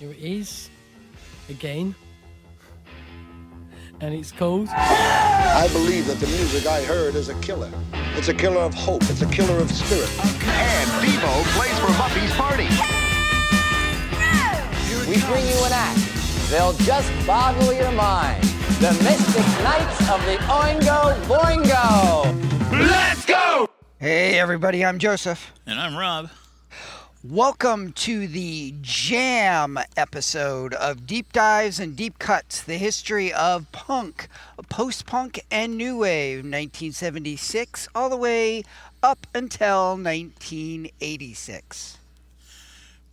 Here it is. Again. And it's called. I believe that the music I heard is a killer. It's a killer of hope. It's a killer of spirit. And Devo plays for Buffy's party. We bring you an act. They'll just boggle your mind. The Mystic Knights of the Oingo Boingo. Let's go! Hey, everybody, I'm Joseph. And I'm Rob. Welcome to the Jam episode of Deep Dives and Deep Cuts, the history of punk, post punk, and new wave, 1976, all the way up until 1986.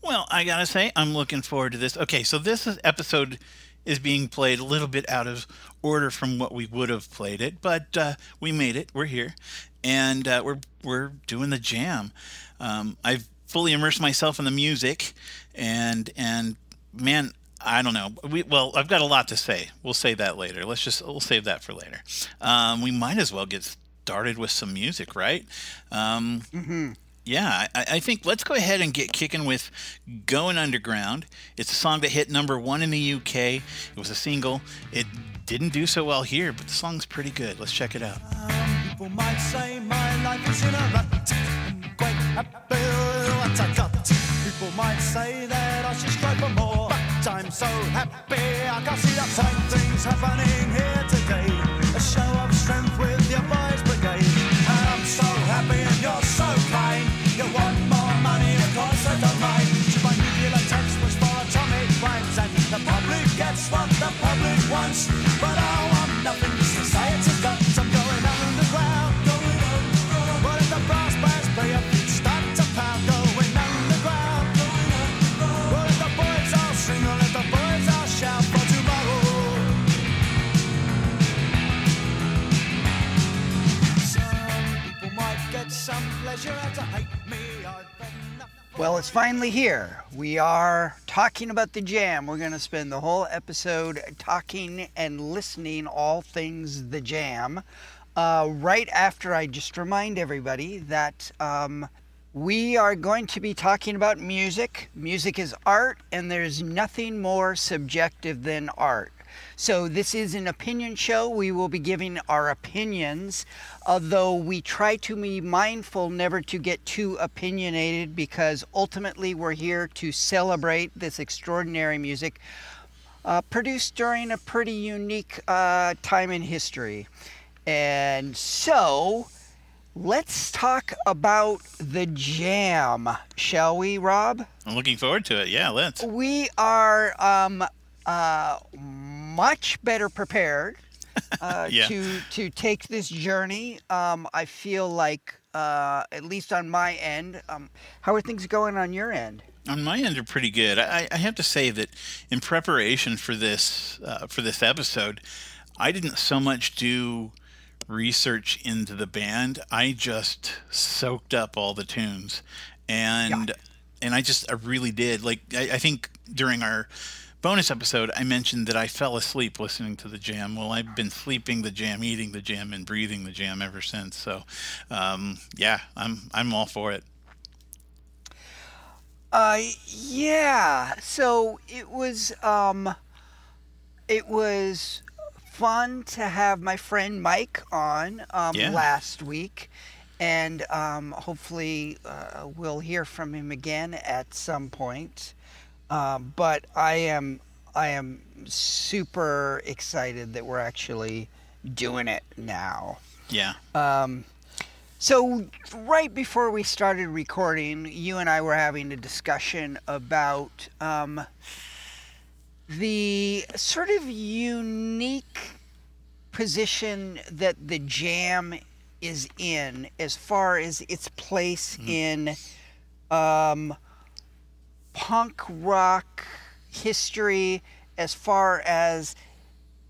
Well, I gotta say, I'm looking forward to this. Okay, so this is, episode is being played a little bit out of order from what we would have played it, but uh, we made it. We're here, and uh, we're we're doing the jam. Um, I've fully immerse myself in the music, and and man, I don't know. We well, I've got a lot to say. We'll say that later. Let's just we'll save that for later. Um, we might as well get started with some music, right? Um, Mm-hmm. yeah, I, I think let's go ahead and get kicking with Going Underground. It's a song that hit number one in the UK. It was a single. It didn't do so well here, but the song's pretty good. Let's check it out. People People might say that I should strive for more. But I'm so happy I can see the fine things happening here today. A show of strength with your boys Well, it's finally here. We are talking about the jam. We're going to spend the whole episode talking and listening all things the jam. Uh, right after I just remind everybody that um, we are going to be talking about music. Music is art, and there's nothing more subjective than art. So, this is an opinion show. We will be giving our opinions, although we try to be mindful never to get too opinionated because ultimately we're here to celebrate this extraordinary music uh, produced during a pretty unique uh, time in history. And so, let's talk about the jam, shall we, Rob? I'm looking forward to it. Yeah, let's. We are um, uh, much better prepared uh, Yeah. to to take this journey. Um, I feel like, uh, at least on my end, um, how are things going on your end? On my end, are pretty good. I, I have to say that in preparation for this uh, for this episode, I didn't so much do research into the band. I just soaked up all the tunes, and and I just I really did. Like I, I think during our bonus episode, I mentioned that I fell asleep listening to the jam. Well, I've been sleeping the jam, eating the jam, and breathing the jam ever since. So, um, yeah, I'm I'm all for it. Uh, yeah. So it was um, it was fun to have my friend Mike on um, Yeah. last week, and um, hopefully uh, we'll hear from him again at some point. Um, but I am I am super excited that we're actually doing it now. Yeah. Um, so right before we started recording, you and I were having a discussion about um, the sort of unique position that the jam is in as far as its place in um, punk rock history, as far as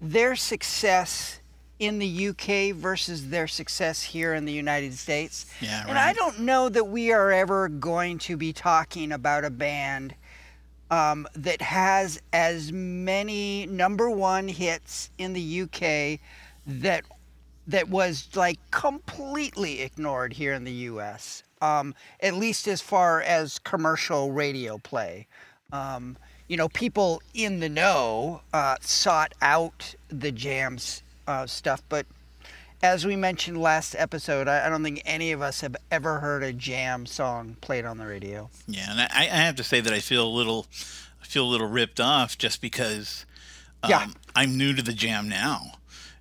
their success in the UK versus their success here in the United States. Yeah, And I don't know that we are ever going to be talking about a band um, that has as many number one hits in the UK that that was like completely ignored here in the U.S. Um, at least as far as commercial radio play. um, you know, people in the know uh, sought out the jams uh, stuff, but as we mentioned last episode, I, I don't think any of us have ever heard a jam song played on the radio. Yeah, and I, I have to say that I feel a little, I feel a little ripped off just because um, Yeah. I'm new to the jam now.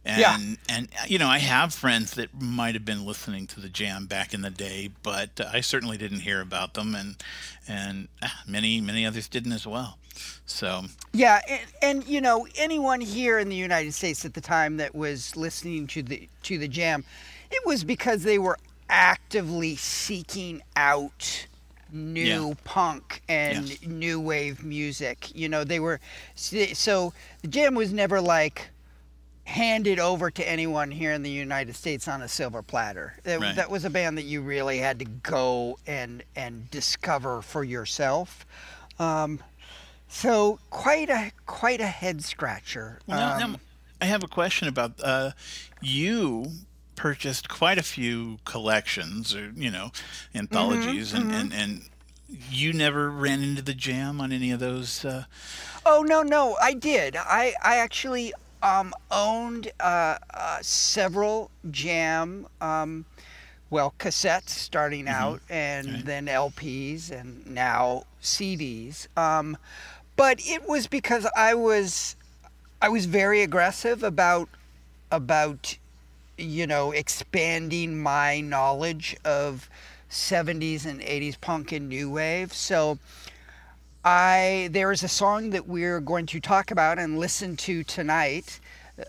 And, Yeah. and you know I have friends that might have been listening to the jam back in the day, but uh, I certainly didn't hear about them, and and ah, many many others didn't as well. So Yeah, and, and you know anyone here in the United States at the time that was listening to the to the jam, it was because they were actively seeking out new Yeah. punk and new wave music. You know, they were so the jam was never like handed over to anyone here in the United States on a silver platter. That, Right. that was a band that you really had to go and and discover for yourself. Um, so quite a quite a head scratcher. Well, Um, I have a question about uh, you purchased quite a few collections or you know anthologies Mm-hmm, and, and and you never ran into the jam on any of those uh, Oh no, no, I did. I I actually um, owned uh, uh, several Jam, um, well, cassettes starting out, and then LPs, and now CDs. Um, but it was because I was I was very aggressive about about you know expanding my knowledge of 70s and 80s punk and new wave. So I there is a song that we're going to talk about and listen to tonight,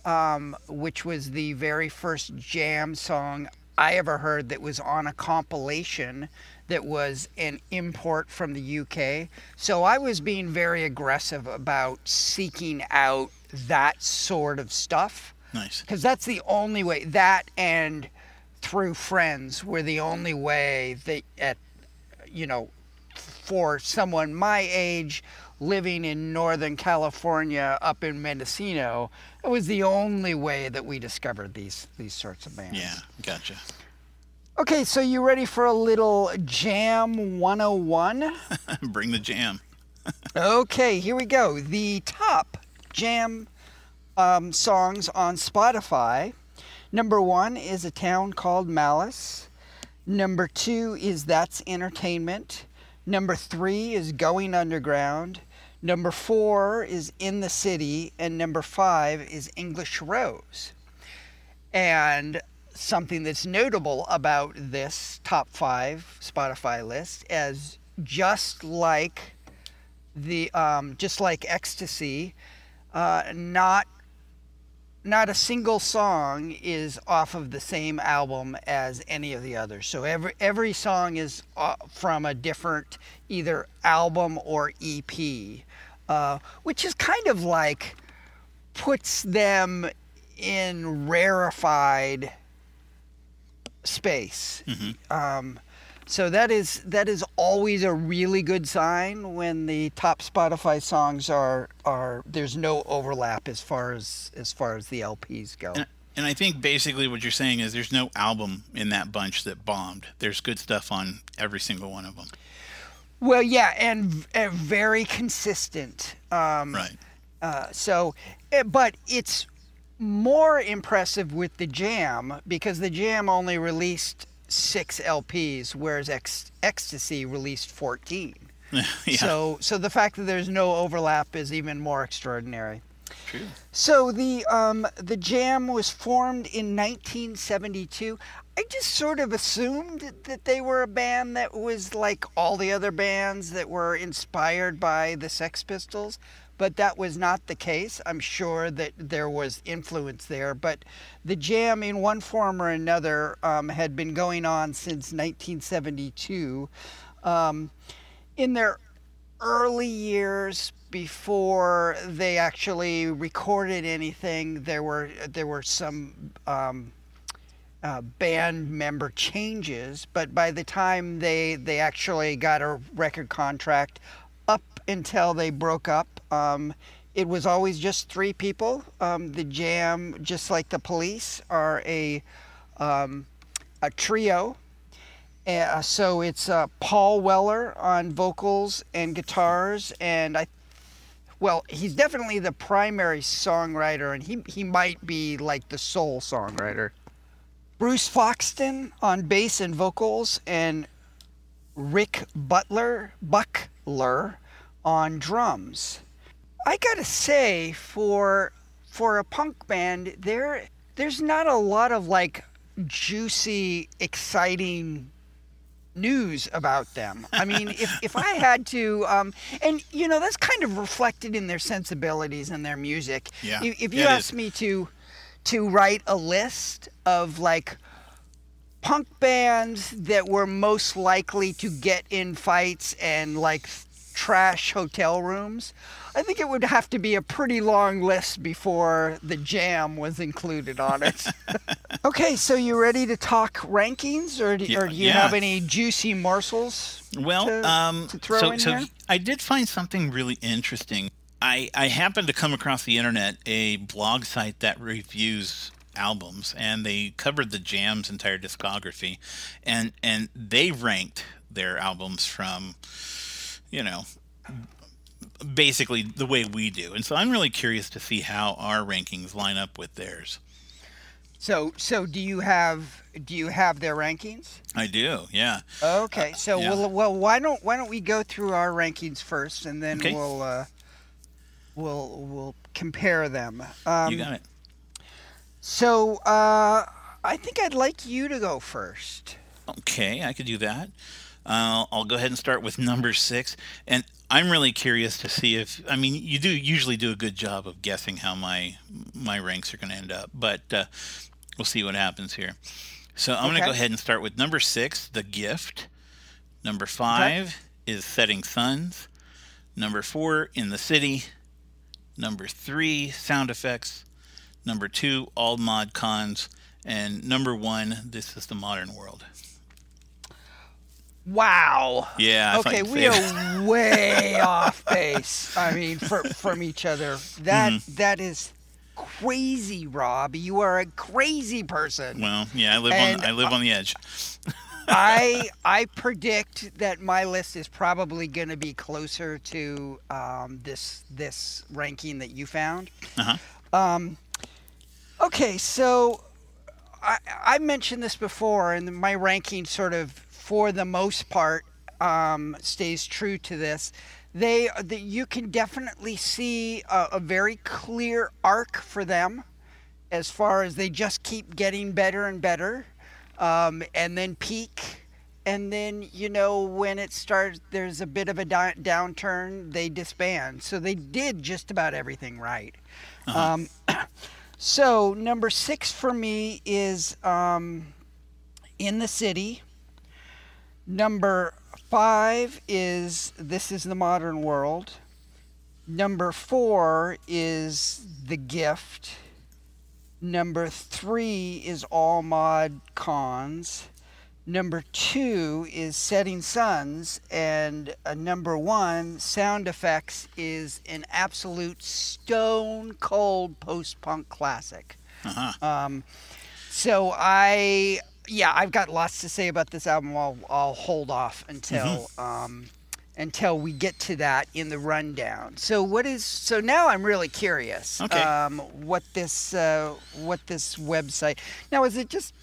um, which was the very first jam song I ever heard that was on a compilation that was an import from the UK. So I was being very aggressive about seeking out that sort of stuff nice because that's the only way that and through friends were the only way that at you know for someone my age living in northern california up in mendocino it was the only way that we discovered these these sorts of bands yeah gotcha okay so you ready for a little jam 101 bring the jam Okay, here we go. The top jam um, songs on Spotify. Number one is A Town Called Malice. Number two is That's Entertainment. Number three is Going Underground. Number four is In the City. And number five is English Rose. And something that's notable about this top five Spotify list is just like the um, just like XTC uh, not not a single song is off of the same album as any of the others. So every every song is uh, from a different either album or ep uh, which is kind of like puts them in rarefied space. Um, so that is that is always a really good sign when the top Spotify songs are are there's no overlap as far as as far as the LPs go. and, and I think basically what you're saying is there's no album in that bunch that bombed there's good stuff on every single one of them Well, yeah, and, and very consistent. Um, right Uh, so, eh, but it's more impressive with the Jam because the Jam only released six LPs, whereas Ec- XTC released 14. yeah So, so the fact that there's no overlap is even more extraordinary. true So the um, the Jam was formed in 1972. I just sort of assumed that they were a band that was like all the other bands that were inspired by the Sex Pistols, but that was not the case. I'm sure that there was influence there, but the Jam, in one form or another, um, had been going on since 1972. Um, in their early years before they actually recorded anything there were there were some um, uh, band member changes but by the time they they actually got a record contract up until they broke up um, it was always just three people um, the jam just like the police are a um, a trio Uh, so it's uh, Paul Weller on vocals and guitars, and I, well, he's definitely the primary songwriter, and he he might be like the sole songwriter. Bruce Foxton on bass and vocals, and Rick Butler Buckler on drums. I gotta say, for for a punk band, there there's not a lot of like juicy, exciting news about them. I mean, if, if I had to, um, and you know, that's kind of reflected in their sensibilities and their music. Yeah. If, if you asked is. me to to write a list of like punk bands that were most likely to get in fights and like trash hotel rooms, I think it would have to be a pretty long list before the jam was included on it. okay, so you ready to talk rankings, or do, Yeah, or do you yeah. have any juicy morsels? Well, to, um, to throw so, in so here? I did find something really interesting. I, I happened to come across the internet a blog site that reviews albums, and they covered the Jam's entire discography, and and they ranked their albums from, you know, basically the way we do. And so I'm really curious to see how our rankings line up with theirs. So, so do you have do you have their rankings? I do, yeah. Okay, so Uh, yeah. well, well, why don't why don't we go through our rankings first, and then Okay. we'll uh, we'll we'll compare them. Um, you got it. So uh, I think I'd like you to go first. Okay, I could do that. Uh, I'll go ahead and start with number six. And I'm really curious to see if I mean you do usually do a good job of guessing how my my ranks are going to end up, but uh, we'll see what happens here. So I'm going to go ahead and start with number six, The Gift. Number five is Setting Sons. Number four, In the City. Number three, Sound Effects. Number two, All Mod Cons. And number one, This is the Modern World. Wow. Yeah. Okay, we are way off base. I mean, for, from each other. That Mm-hmm. that is crazy, Rob. You are a crazy person. Well, yeah, I live And, on I live on the edge. I I predict that my list is probably going to be closer to um, this this ranking that you found. Uh-huh. Um, okay, so I I mentioned this before, and my ranking sort of for the most part um, stays true to this. They that you can definitely see a, a very clear arc for them as far as they just keep getting better and better um, and then peak. And then you know when it starts there's a bit of a di- downturn they disband. So they did just about everything right. Um, so number six for me is um, in the city number five is this is the modern world number four is the gift Number three is all mod cons. Number two is setting sons. And uh, number one, sound effects, is an absolute stone cold post punk classic. Uh-huh. Um, so I, yeah, I've got lots to say about this album. I'll, I'll hold off until um, until we get to that in the rundown. So what is so now I'm really curious. Okay. Um, what this uh, what this website now is it just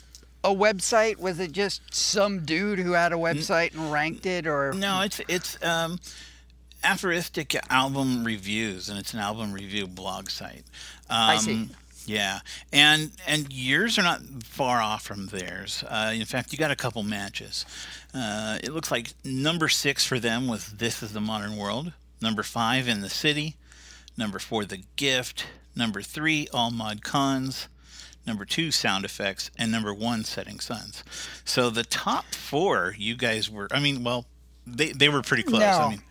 a website? Was it just some dude who had a website and ranked it, or No, it's it's um, aphoristic album reviews, and it's an album review blog site. Um, I see. Yeah, and and yours are not far off from theirs. Uh, in fact, you got a couple matches. Uh, it looks like number six for them was "This Is the Modern World." Number five in the city. Number four, "The Gift." Number three, "All Mod Cons." Number two, sound effects, and number one, setting sons. So the top four, you guys were. I mean, well, they they were pretty close. No. I mean,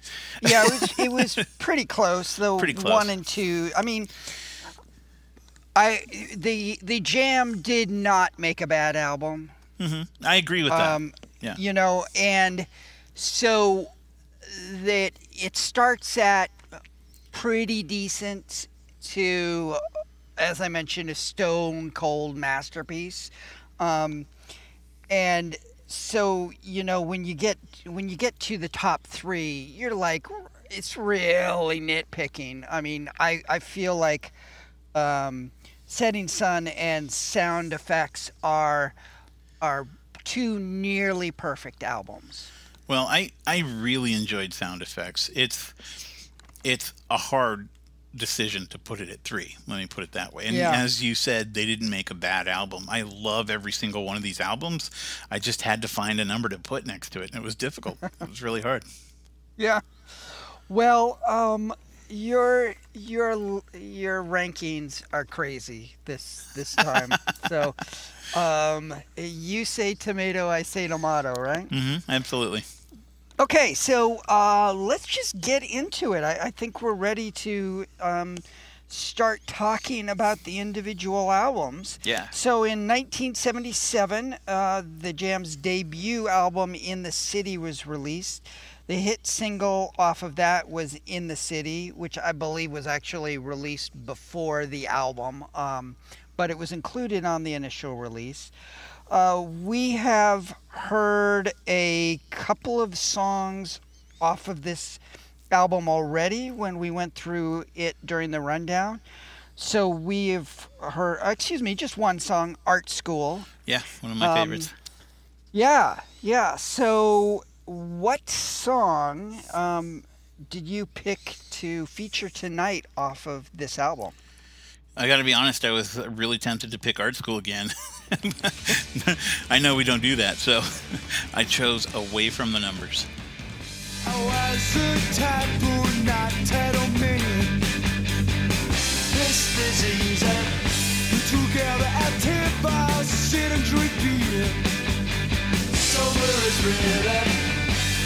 yeah, it was, it was pretty close. Though Pretty close. one and two. I mean, I the the Jam did not make a bad album. I agree with that. Um, yeah. You know, and so that it starts at pretty decent to, as I mentioned, a stone cold masterpiece. Um, and so you know when you get when you get to the top three, you're like it's really nitpicking. I mean, I I feel like um, Setting Sun and Sound Effects are are two nearly perfect albums. Well, I I really enjoyed sound effects. It's it's a hard decision to put it at three. Let me put it that way. And Yeah. as you said, they didn't make a bad album. I love every single one of these albums. I just had to find a number to put next to it, and it was difficult. it was really hard. Yeah. Well, um, your your your rankings are crazy this this time. so, um, you say tomato, I say tomato, right? Mm-hmm. absolutely. Okay, so uh, let's just get into it. I, I think we're ready to um, start talking about the individual albums. Yeah. So in 1977, uh, the Jam's debut album, In the City, was released. The hit single off of that was In the City, which I believe was actually released before the album, um, but it was included on the initial release. Uh, we have heard a couple of songs off of this album already when we went through it during the rundown. So we've heard, uh, excuse me, just one song, Art School. Yeah, one of my Um, favorites. Yeah, yeah. So what song um, did you pick to feature tonight off of this album? I got to be honest, I was really tempted to pick art school again. I know we don't do that, so I chose Away from the Numbers. I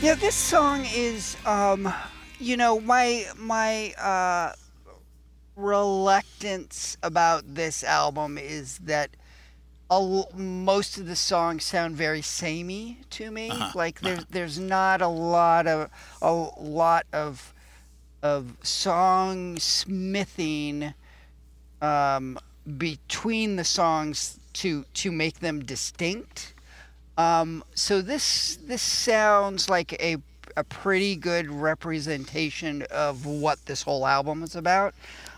Yeah, this song is, um, you know, my my uh, reluctance about this album is that a l- most of the songs sound very samey to me. Uh-huh, Like there's there's not a lot of a lot of of song smithing um, between the songs to to make them distinct. Um, so this this sounds like a a pretty good representation of what this whole album is about,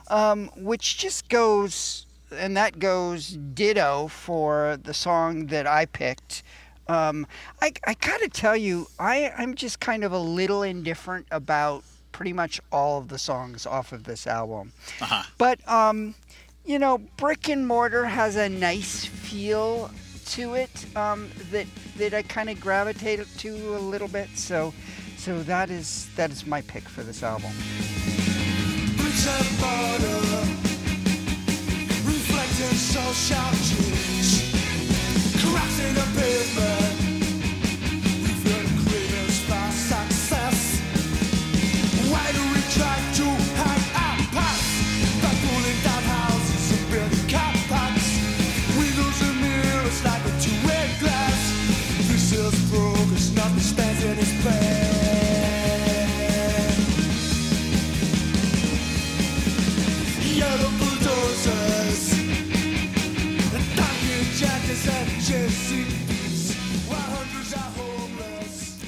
um, which just goes and that goes ditto for the song that I picked. Um, I I gotta tell you, I I'm just kind of a little indifferent about pretty much all of the songs off of this album. Uh-huh. But um, you know, brick and mortar has a nice feel to it um, that that I kind of gravitate to a little bit. So, so that is that is my pick for this album. Bricks and mortar, reflecting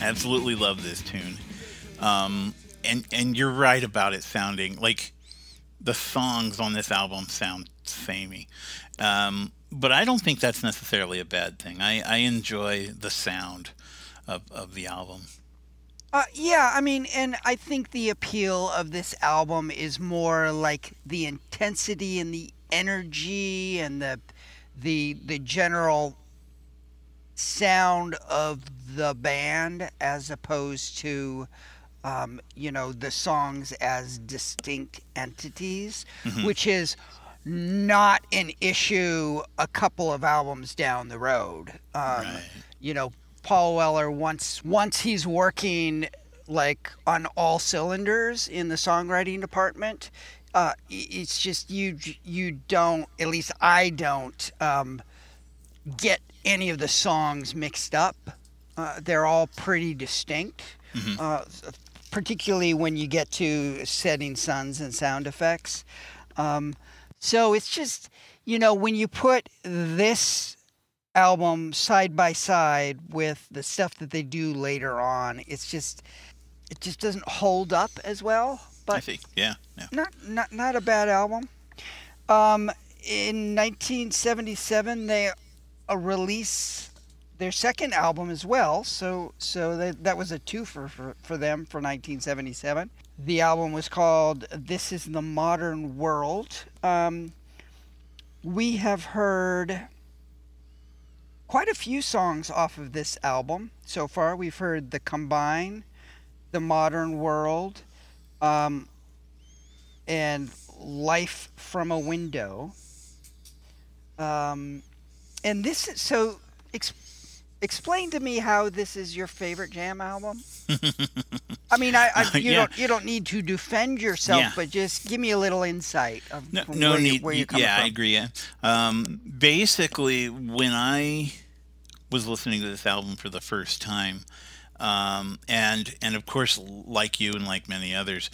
Absolutely love this tune. Um, and and you're right about it sounding like the songs on this album sound samey. Um, but I don't think that's necessarily a bad thing. I, I enjoy the sound of, of the album. Uh, yeah, I mean, and I think the appeal of this album is more like the intensity and the energy and the the the general sound of the band as opposed to um, you know, the songs as distinct entities, which is not an issue a couple of albums down the road. Um, Right. You know, Paul Weller once once he's working like on all cylinders in the songwriting department. Uh, it's just you you don't at least I don't um, get any of the songs mixed up. Uh, they're all pretty distinct, uh, particularly when you get to setting sons and sound effects. Um, so it's just, you know, when you put this album side by side with the stuff that they do later on, it's just, it just doesn't hold up as well. I But think. Yeah. Yeah. not not not a bad album. Um, in 1977, they uh, release their second album as well. So so that that was a two for, for for them for 1977. The album was called "This Is the Modern World." Um, we have heard quite a few songs off of this album so far. We've heard "The Combine," "The Modern World." Um, and Life from a Window. Um, and this is so. Ex- explain to me how this is your favorite Jam album. I mean, I, I you Yeah. don't you don't need to defend yourself, Yeah. but just give me a little insight of No, no where, you, need. where you're coming yeah, I agree. Yeah. Um, basically, when I was listening to this album for the first time, um, and and of course, like you and like many others,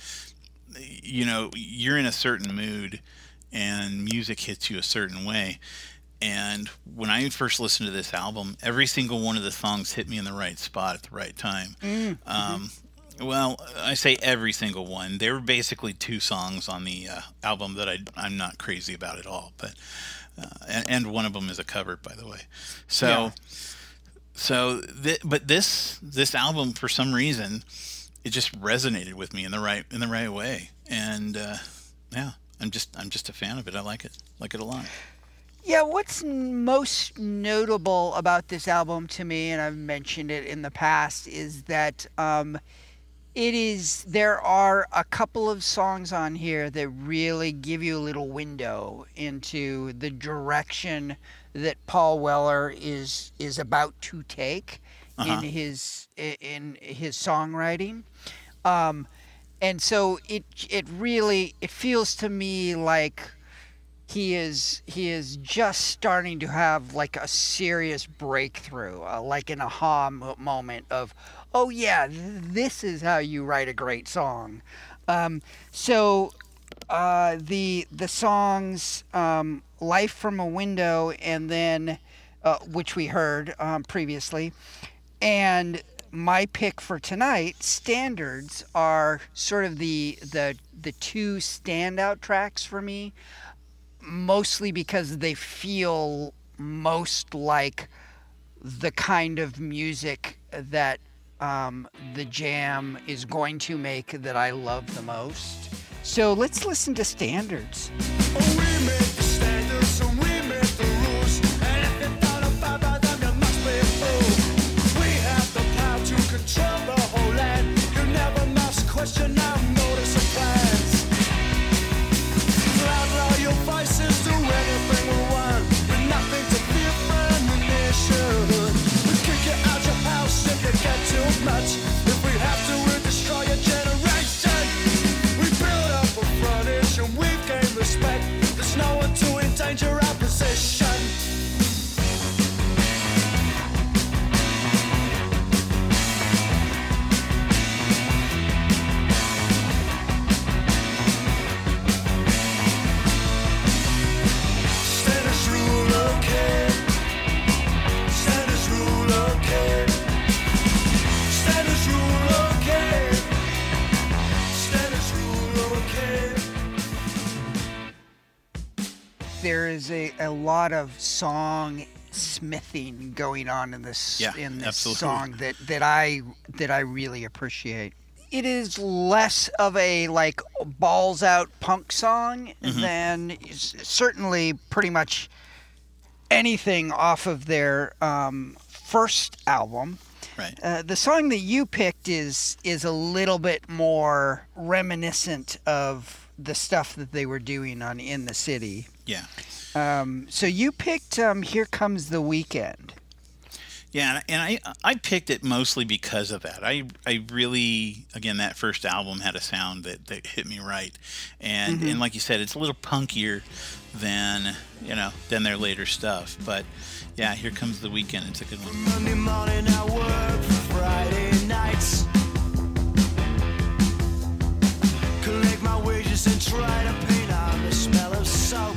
you know, you're in a certain mood, and music hits you a certain way. And when I first listened to this album, every single one of the songs hit me in the right spot at the right time. Um, well, I say every single one. There were basically two songs on the uh, album that I, I'm not crazy about at all, but uh, and, and one of them is a cover, by the way. So, so th- but this this album for some reason it just resonated with me in the right in the right way, and uh, yeah, I'm just I'm just a fan of it. I like it, like it a lot. Yeah, what's most notable about this album to me, and I've mentioned it in the past, is that um, it is there are a couple of songs on here that really give you a little window into the direction that Paul Weller is is about to take Uh-huh. in his in his songwriting. Um, and so it it really it feels to me like he is he is just starting to have like a serious breakthrough, uh, like an aha mo- moment of, oh yeah, th- this is how you write a great song. Um, so uh, the the songs um, "Life from a Window" and then uh, which we heard um, previously, and my pick for tonight, "Standards," are sort of the the the two standout tracks for me mostly because they feel most like the kind of music that um, the jam is going to make that I love the most. So let's listen to standards. We A, a lot of song smithing going on in this Yeah, in this absolutely. song that, that I that I really appreciate. It is less of a like balls out punk song Mm-hmm. than certainly pretty much anything off of their um, first album. Right. Uh, the song that you picked is is a little bit more reminiscent of the stuff that they were doing on In the City. Yeah. Um, so you picked um, "Here Comes the Weekend." Yeah, and I I picked it mostly because of that. I I really again that first album had a sound that, that hit me right, and Mm-hmm. and like you said, it's a little punkier than you know than their later stuff. But yeah, here comes the weekend. It's a good one. Monday morning I work for Friday nights. Collect my wages and try to paint on the smell of soap.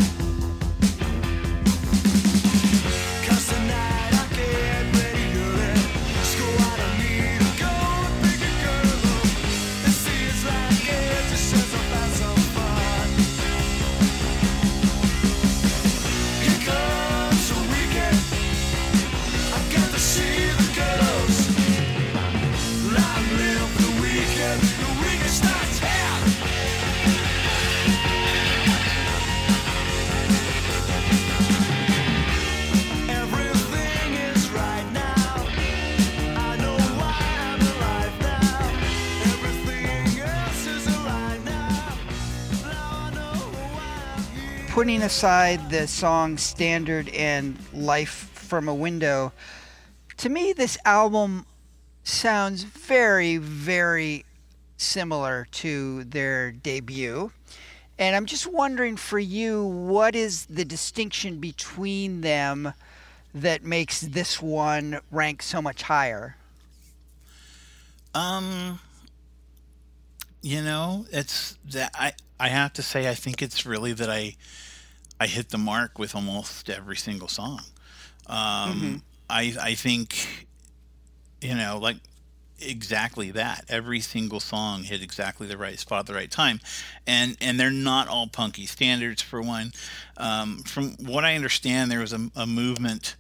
Putting aside the song "Standard" and "Life from a Window," to me, this album sounds very, very similar to their debut. And I'm just wondering for you, what is the distinction between them that makes this one rank so much higher? Um, you know, it's that I I have to say I think it's really that I I hit the mark with almost every single song. Um, I I think you know like exactly that. Every single song hit exactly the right spot at the right time, and and they're not all punky standards for one. Um, from what I understand, there was a, a movement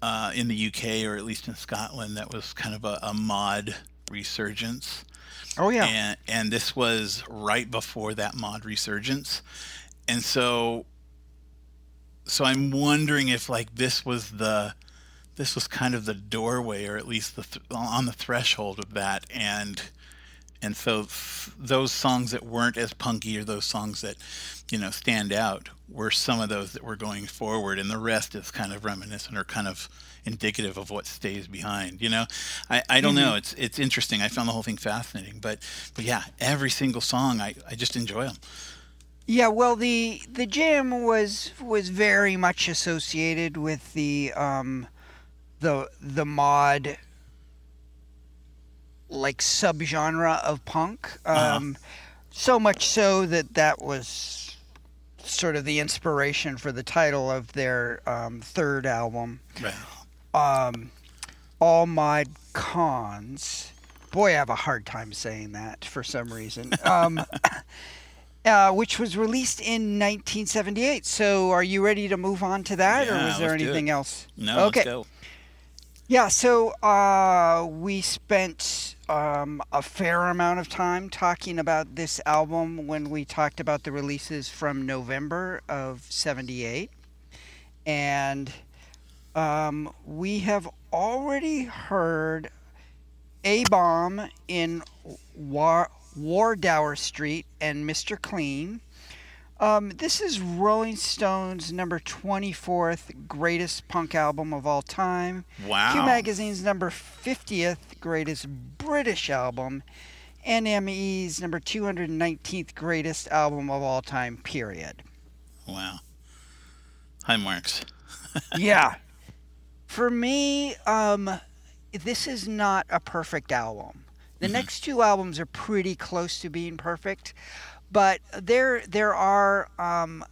uh, in the UK or at least in Scotland that was kind of a, a mod resurgence Oh yeah, and and this was right before that mod resurgence and so so i'm wondering if like this was the this was kind of the doorway or at least the th- on the threshold of that and and so th- those songs that weren't as punky or those songs that you know stand out were some of those that were going forward and the rest is kind of reminiscent or kind of indicative of what stays behind you know? I, I don't mm-hmm. know. It's it's interesting. I found the whole thing fascinating but but yeah every single song i, I just enjoy them Yeah, well, the the jam was was very much associated with the um, the the mod like subgenre of punk. Um, So much so that that was sort of the inspiration for the title of their um, third album, right um, All Mod Cons. Boy, I have a hard time saying that for some reason. Um, uh, which was released in 1978. So, are you ready to move on to that, or was there anything else? no Okay. let's go Yeah. So, uh, we spent um, a fair amount of time talking about this album when we talked about the releases from November of '78, and um, we have already heard a bomb in War, Wardour Street and Mr. Clean. Um, this is Rolling Stone's number 24th greatest punk album of all time. wow Q Magazine's number 50th greatest British album. NME's number 219th greatest album of all time, period. wow high marks yeah. For me, um, this is not a perfect album. The next two albums are pretty close to being perfect, but there there are um,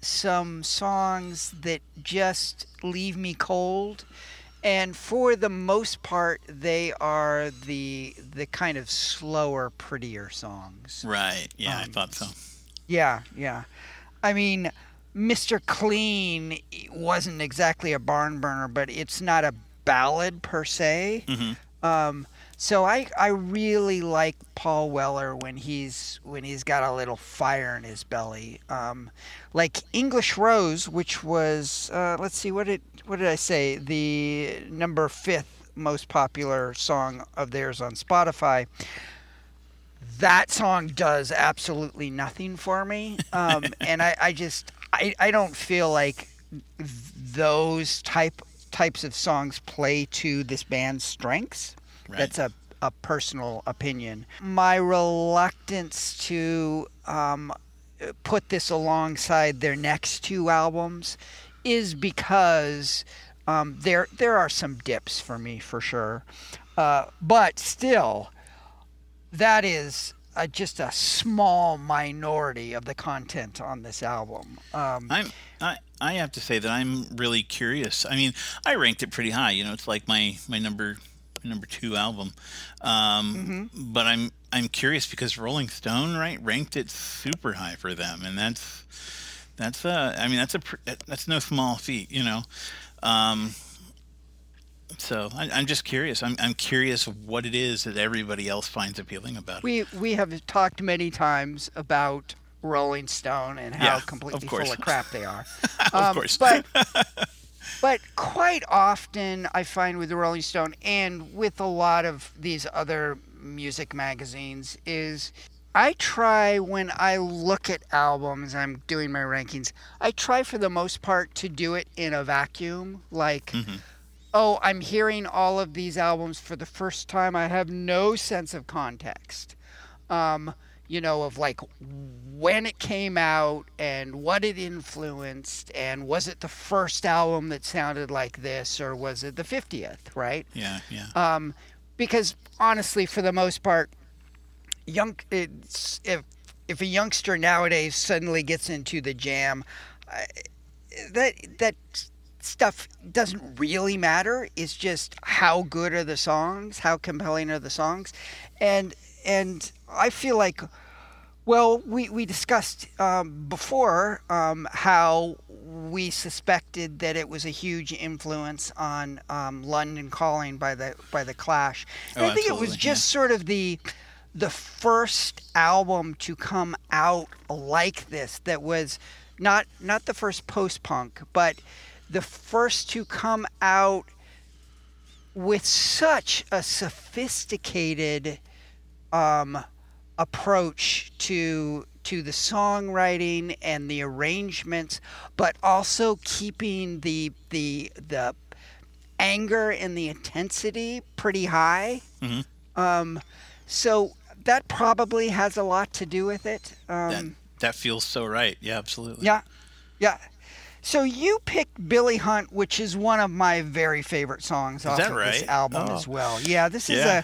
some songs that just leave me cold, and for the most part, they are the the kind of slower, prettier songs. right yeah i Um, thought so Yeah, yeah. I mean, Mr. Clean wasn't exactly a barn burner, but it's not a ballad per se. Mhm. Um, so I I really like Paul Weller when he's when he's got a little fire in his belly. Um, like English Rose, which was uh, let's see what did what did I say the number fifth most popular song of theirs on Spotify. That song does absolutely nothing for me. Um, and I, I just I, I don't feel like those type types of songs play to this band's strengths. Right. That's a, a personal opinion. My reluctance to um, put this alongside their next two albums is because um, there there are some dips for me for sure, uh, but still, that is uh just a small minority of the content on this album. Um, I'm I, I have to say that I'm really curious. I mean, I ranked it pretty high. You know, it's like my my number number two album. Um, But I'm I'm curious because Rolling Stone right ranked it super high for them, and that's that's a I mean that's a that's no small feat. You know. Um, so I, I'm just curious. I'm, I'm curious what it is that everybody else finds appealing about it. we we have talked many times about Rolling Stone and how Yeah, completely course. full of crap they are. of Um, course. But but quite often I find with the Rolling Stone and with a lot of these other music magazines is I try when I look at albums, I'm doing my rankings, I try for the most part to do it in a vacuum. Like, oh, I'm hearing all of these albums for the first time. I have no sense of context. Um, you know, of like when it came out and what it influenced, and was it the first album that sounded like this, or was it the 50th, right? yeah, yeah. um, because honestly, for the most part, young it's, if if a youngster nowadays suddenly gets into the jam, I, that that stuff doesn't really matter. It's just how good are the songs, how compelling are the songs, and and I feel like. Well, we, we discussed um, before um, how we suspected that it was a huge influence on um, London Calling by the by the Clash. And Oh, I think it was just sort of the the first album to come out like this that was not not the first post punk, but the first to come out with such a sophisticated um, approach to to the songwriting and the arrangements, but also keeping the the the anger and the intensity pretty high. Um, so that probably has a lot to do with it. Um, that that feels so right. Yeah, absolutely. yeah, yeah. So you picked Billy Hunt, which is one of my very favorite songs off that of this album Oh. as well. Yeah, this is Yeah.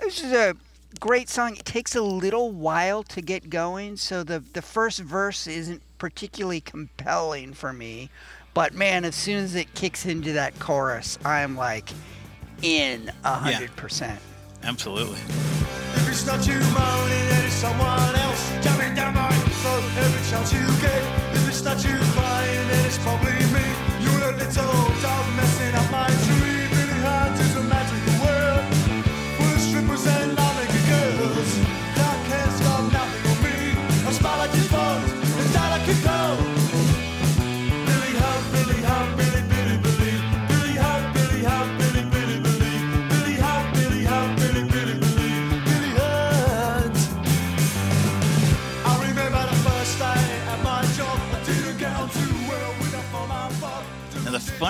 a this is a great song. It takes a little while to get going, so the the first verse isn't particularly compelling for me. But man, as soon as it kicks into that chorus, I'm like in a hundred percent. Absolutely. If it's not you moaning, then it's someone else jamming down my throat every chance you get. If it's not you crying, it's probably me. You're a little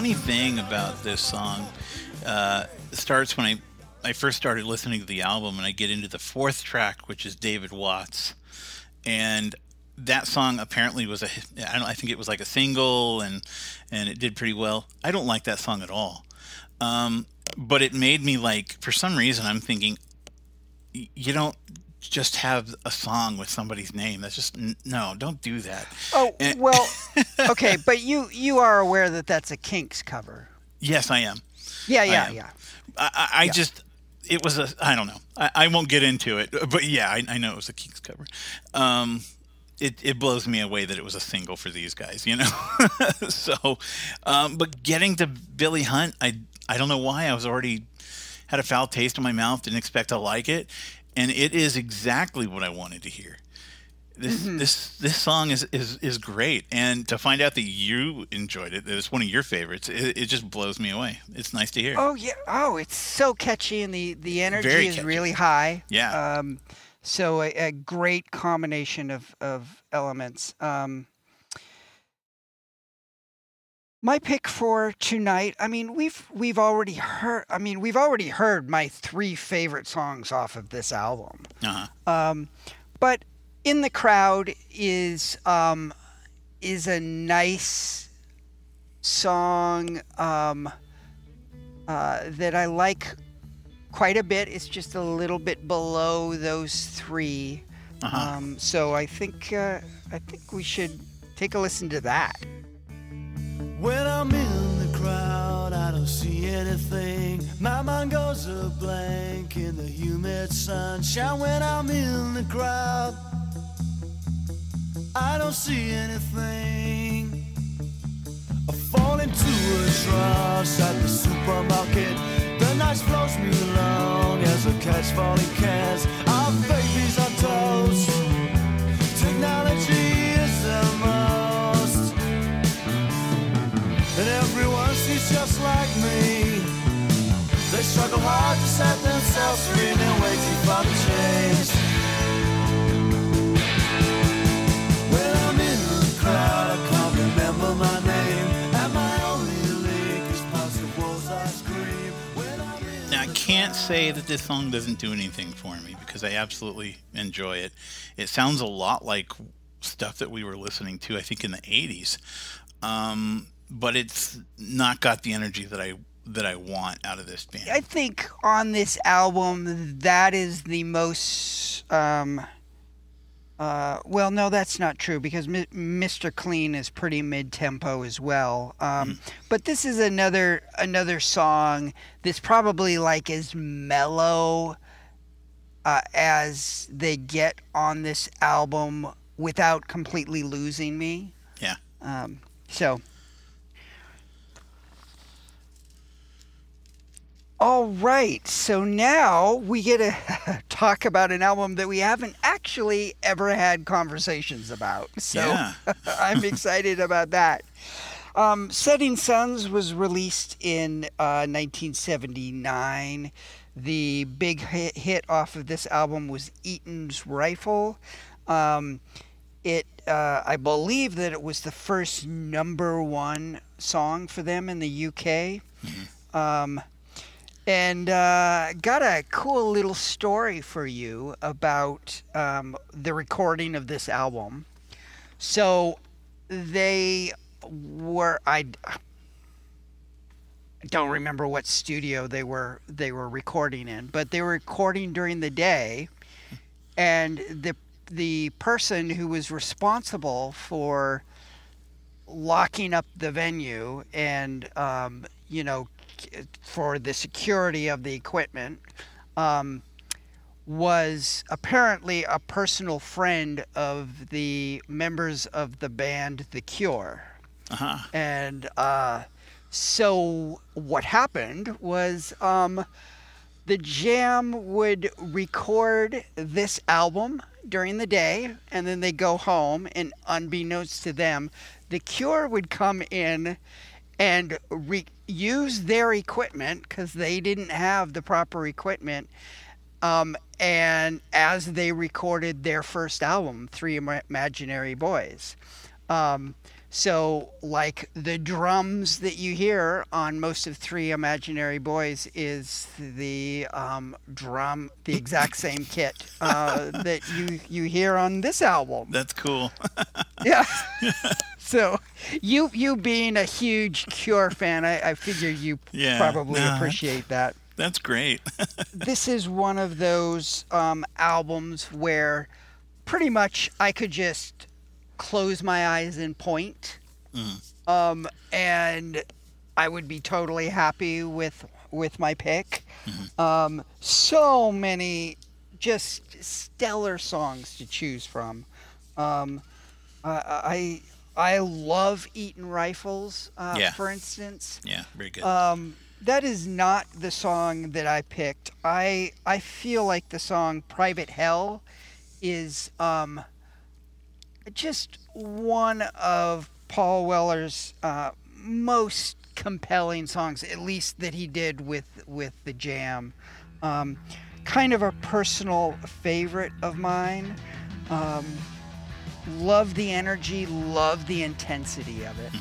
funny thing about this song uh, starts when I I first started listening to the album, and I get into the fourth track, which is David Watts, and that song apparently was a I don't I think it was like a single, and and it did pretty well. I don't like that song at all, um, but it made me like for some reason I'm thinking you don't just have a song with somebody's name. That's just no, don't do that. Oh And- well, okay, but you you are aware that that's a Kinks cover. Yes, I am. Yeah, yeah, am. yeah. I, I, I just it was a I don't know I, I won't get into it but yeah I, I know it was a Kinks cover um it, it blows me away that it was a single for these guys you know so um but getting to Billy Hunt I I don't know why I was already had a foul taste in my mouth didn't expect to like it and it is exactly what I wanted to hear This this this song is, is is great, and to find out that you enjoyed it, that it's one of your favorites, it, it just blows me away. It's nice to hear. Oh yeah. Oh, it's so catchy and the the energy Very is catchy. really high. Yeah. Um, so a, a great combination of of elements. Um, my pick for tonight. I mean, we've we've already heard. I mean, we've already heard my three favorite songs off of this album. Uh-huh. Um, but in the crowd is um, is a nice song um, uh, that I like quite a bit. It's just a little bit below those 3 Uh-huh. Um, so I think uh, I think we should take a listen to that. When I'm in the crowd, I don't see anything. My mind goes a blank in the humid sunshine. When I'm in the crowd, I don't see anything. I fall into a trance at the supermarket. The night flows me along as I catch falling cans. Our babies are toast. Technology is the most. And everyone seems just like me. They struggle hard to set themselves free and they're waiting for the change. When I'm in the crowd, I can't remember my name. And my only link is past the walls I scream. When I'm in Now I can't say that this song doesn't do anything for me because I absolutely enjoy it. It sounds a lot like stuff that we were listening to, I think, in the '80s, um, but it's not got the energy that I that I want out of this band. I think on this album, that is the most. Um, uh, well, no, that's not true because Mr. Clean is pretty mid-tempo as well. Um, But this is another another song that's probably like as mellow uh, as they get on this album without completely losing me. Yeah. Um, so. All right, so now we get to talk about an album that we haven't actually ever had conversations about. So Yeah. I'm excited about that. Um, Setting Sons was released in uh, 1979. The big hit, hit off of this album was Eton's Rifle. Um, it, uh, I believe that it was the first number one song for them in the UK. Um, and uh, got a cool little story for you about um, the recording of this album. So they were I don't remember what studio they were they were recording in, but they were recording during the day, and the the person who was responsible for locking up the venue and um, you know for the security of the equipment um, was apparently a personal friend of the members of the band The Cure. Uh-huh. And uh, so what happened was um, the Jam would record this album during the day, and then they go home, and unbeknownst to them, The Cure would come in and re- use their equipment because they didn't have the proper equipment. Um, and as they recorded their first album, Three Imaginary Boys. Um, so, like the drums that you hear on most of Three Imaginary Boys is the um, drum, the exact same kit uh, that you you hear on this album. That's cool. Yeah. so, you you being a huge Cure fan, I, I figure you Yeah, probably appreciate that That's great. this is one of those um, albums where pretty much I could just close my eyes and point, um, and I would be totally happy with with my pick. Um, so many just stellar songs to choose from. Um, I I I love Eton Rifles, uh, Yeah. for instance. yeah, very good. Um, that is not the song that I picked. I I feel like the song "Private Hell" is um, just one of Paul Weller's uh, most compelling songs, at least that he did with with the Jam. Um, kind of a personal favorite of mine. Um, love the energy, love the intensity of it.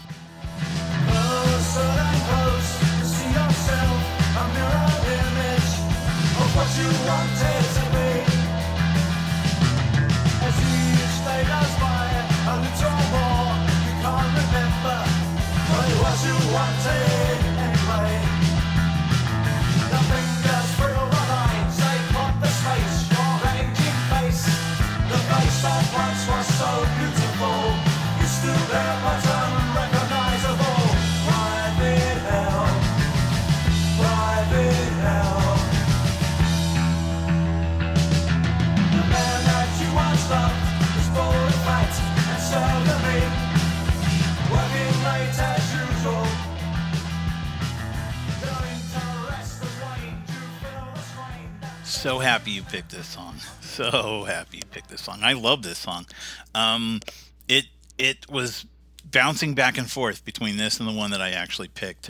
So happy you picked this song. So happy you picked this song. I love this song. Um, it it was bouncing back and forth between this and the one that I actually picked,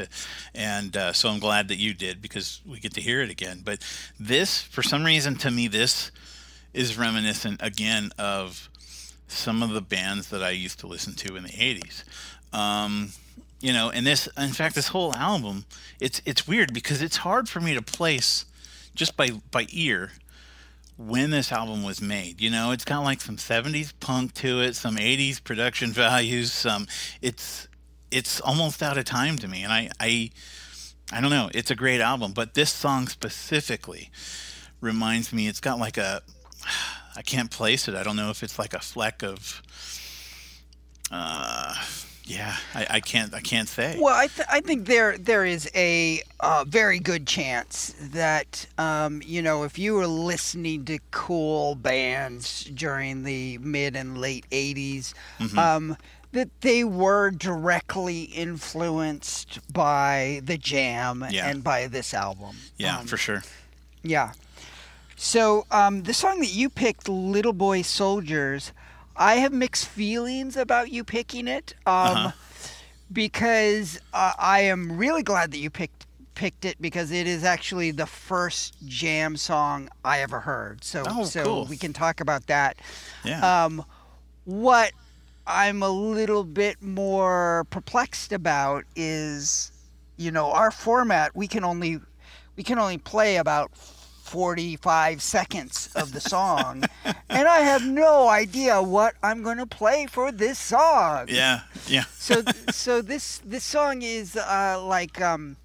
and uh, so I'm glad that you did because we get to hear it again. But this, for some reason, to me, this is reminiscent again of some of the bands that I used to listen to in the 80s. Um, you know, and this, in fact, this whole album, it's it's weird because it's hard for me to place just by by ear when this album was made. You know, it's got like some 70s punk to it, some 80s production values, some it's it's almost out of time to me and I I I don't know, it's a great album, but this song specifically reminds me it's got like a I can't place it. I don't know if it's like a fleck of uh yeah, I, I can't I can't say. Well, I, th- I think there there is a uh, very good chance that um, you know if you were listening to cool bands during the mid and late '80s, Mm-hmm. um, that they were directly influenced by the Jam Yeah. and by this album. yeah, Um, for sure. yeah. So um, the song that you picked, "Little Boy Soldiers," I have mixed feelings about you picking it um, Uh-huh. because uh, I am really glad that you picked picked it because it is actually the first Jam song I ever heard. So Oh, so cool. we can talk about that. Yeah. Um, what I'm a little bit more perplexed about is, you know, our format. We can only we can only play about 45 seconds of the song, and I have no idea what I'm going to play for this song. yeah. Yeah. So so this this song is uh, like um,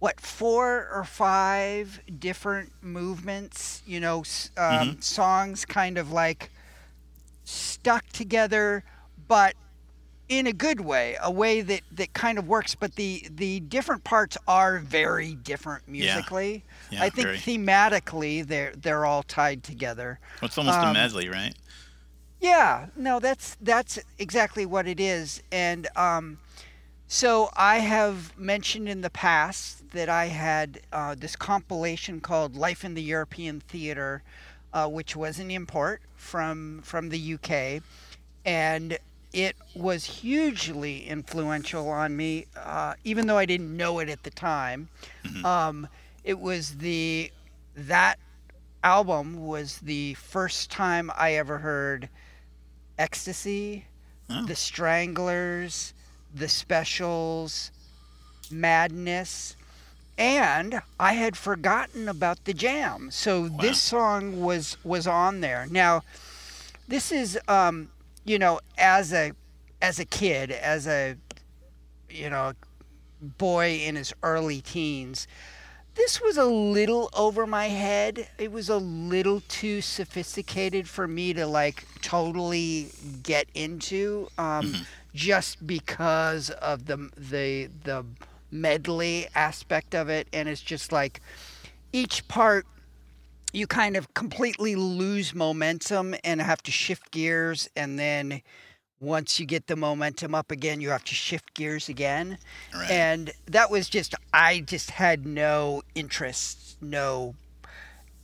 what four or five different movements. You know, um, songs kind of like stuck together, but in a good way, a way that, that kind of works. But the the different parts are very different musically. Yeah, I think very. thematically they're they're all tied together. It's almost a um, medley, right? Yeah, no, that's that's exactly what it is, and um, so I have mentioned in the past that I had uh, this compilation called "Life in the European Theater," uh, which was an import from from the UK, and it was hugely influential on me, uh, even though I didn't know it at the time. Um, it was the that album was the first time I ever heard XTC, Oh. The Stranglers, The Specials, Madness, and I had forgotten about the Jam. So this song was was on there. Now, this is um, you know, as a as a kid, as a you know, boy in his early teens, this was a little over my head. It was a little too sophisticated for me to like totally get into, um, just because of the the the medley aspect of it, and it's just like each part you kind of completely lose momentum and have to shift gears and then once you get the momentum up again you have to shift gears again Right. and that was just i just had no interest no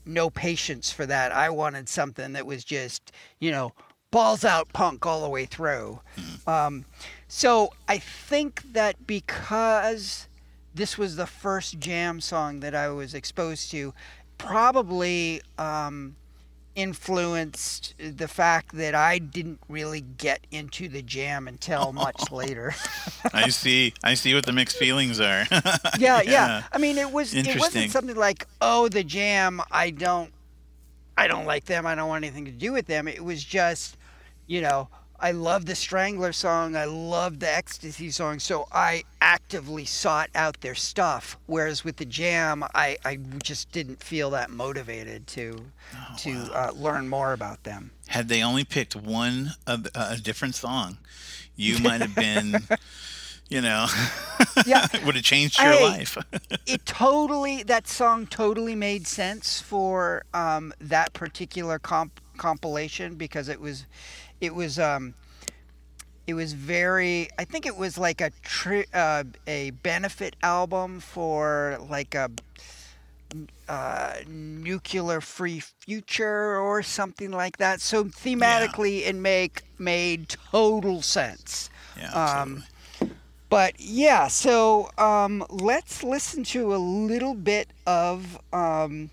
no patience for that i wanted something that was just you know balls out punk all the way through. Um, so I think that because this was the first jam song that I was exposed to, probably um, influenced the fact that I didn't really get into the jam until oh. much later. I see. I see what the mixed feelings are. yeah, yeah. I mean, it was it wasn't something like, "Oh, the Jam, I don't I don't like them. I don't want anything to do with them." It was just, you know, I love the Strangler song. I love the XTC song. So I actively sought out their stuff. Whereas with the Jam, I, I just didn't feel that motivated to to uh, learn more about them. Had they only picked one of a different song, you might have been, you know, Yeah. would have changed your Hey, life. it totally that song totally made sense for um, that particular comp- compilation because it was it was um, it was very I think it was like a tri- uh, a benefit album for like a uh, nuclear free future or something like that. So thematically it make made total sense. Yeah, um, but yeah, so um, let's listen to a little bit of um,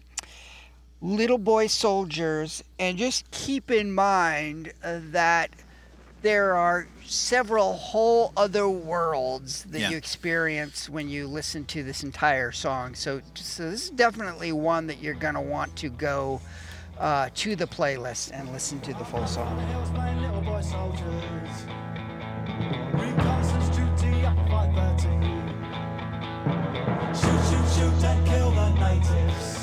Little Boy Soldiers and just keep in mind uh, that there are several whole other worlds that Yeah. you experience when you listen to this entire song. So, so this is definitely one that you're going to want to go uh, to the playlist and listen to the full song. hills playing little boy soldiers. Reconnaissance duty up at 5:30. Shoot, shoot, shoot and kill the natives.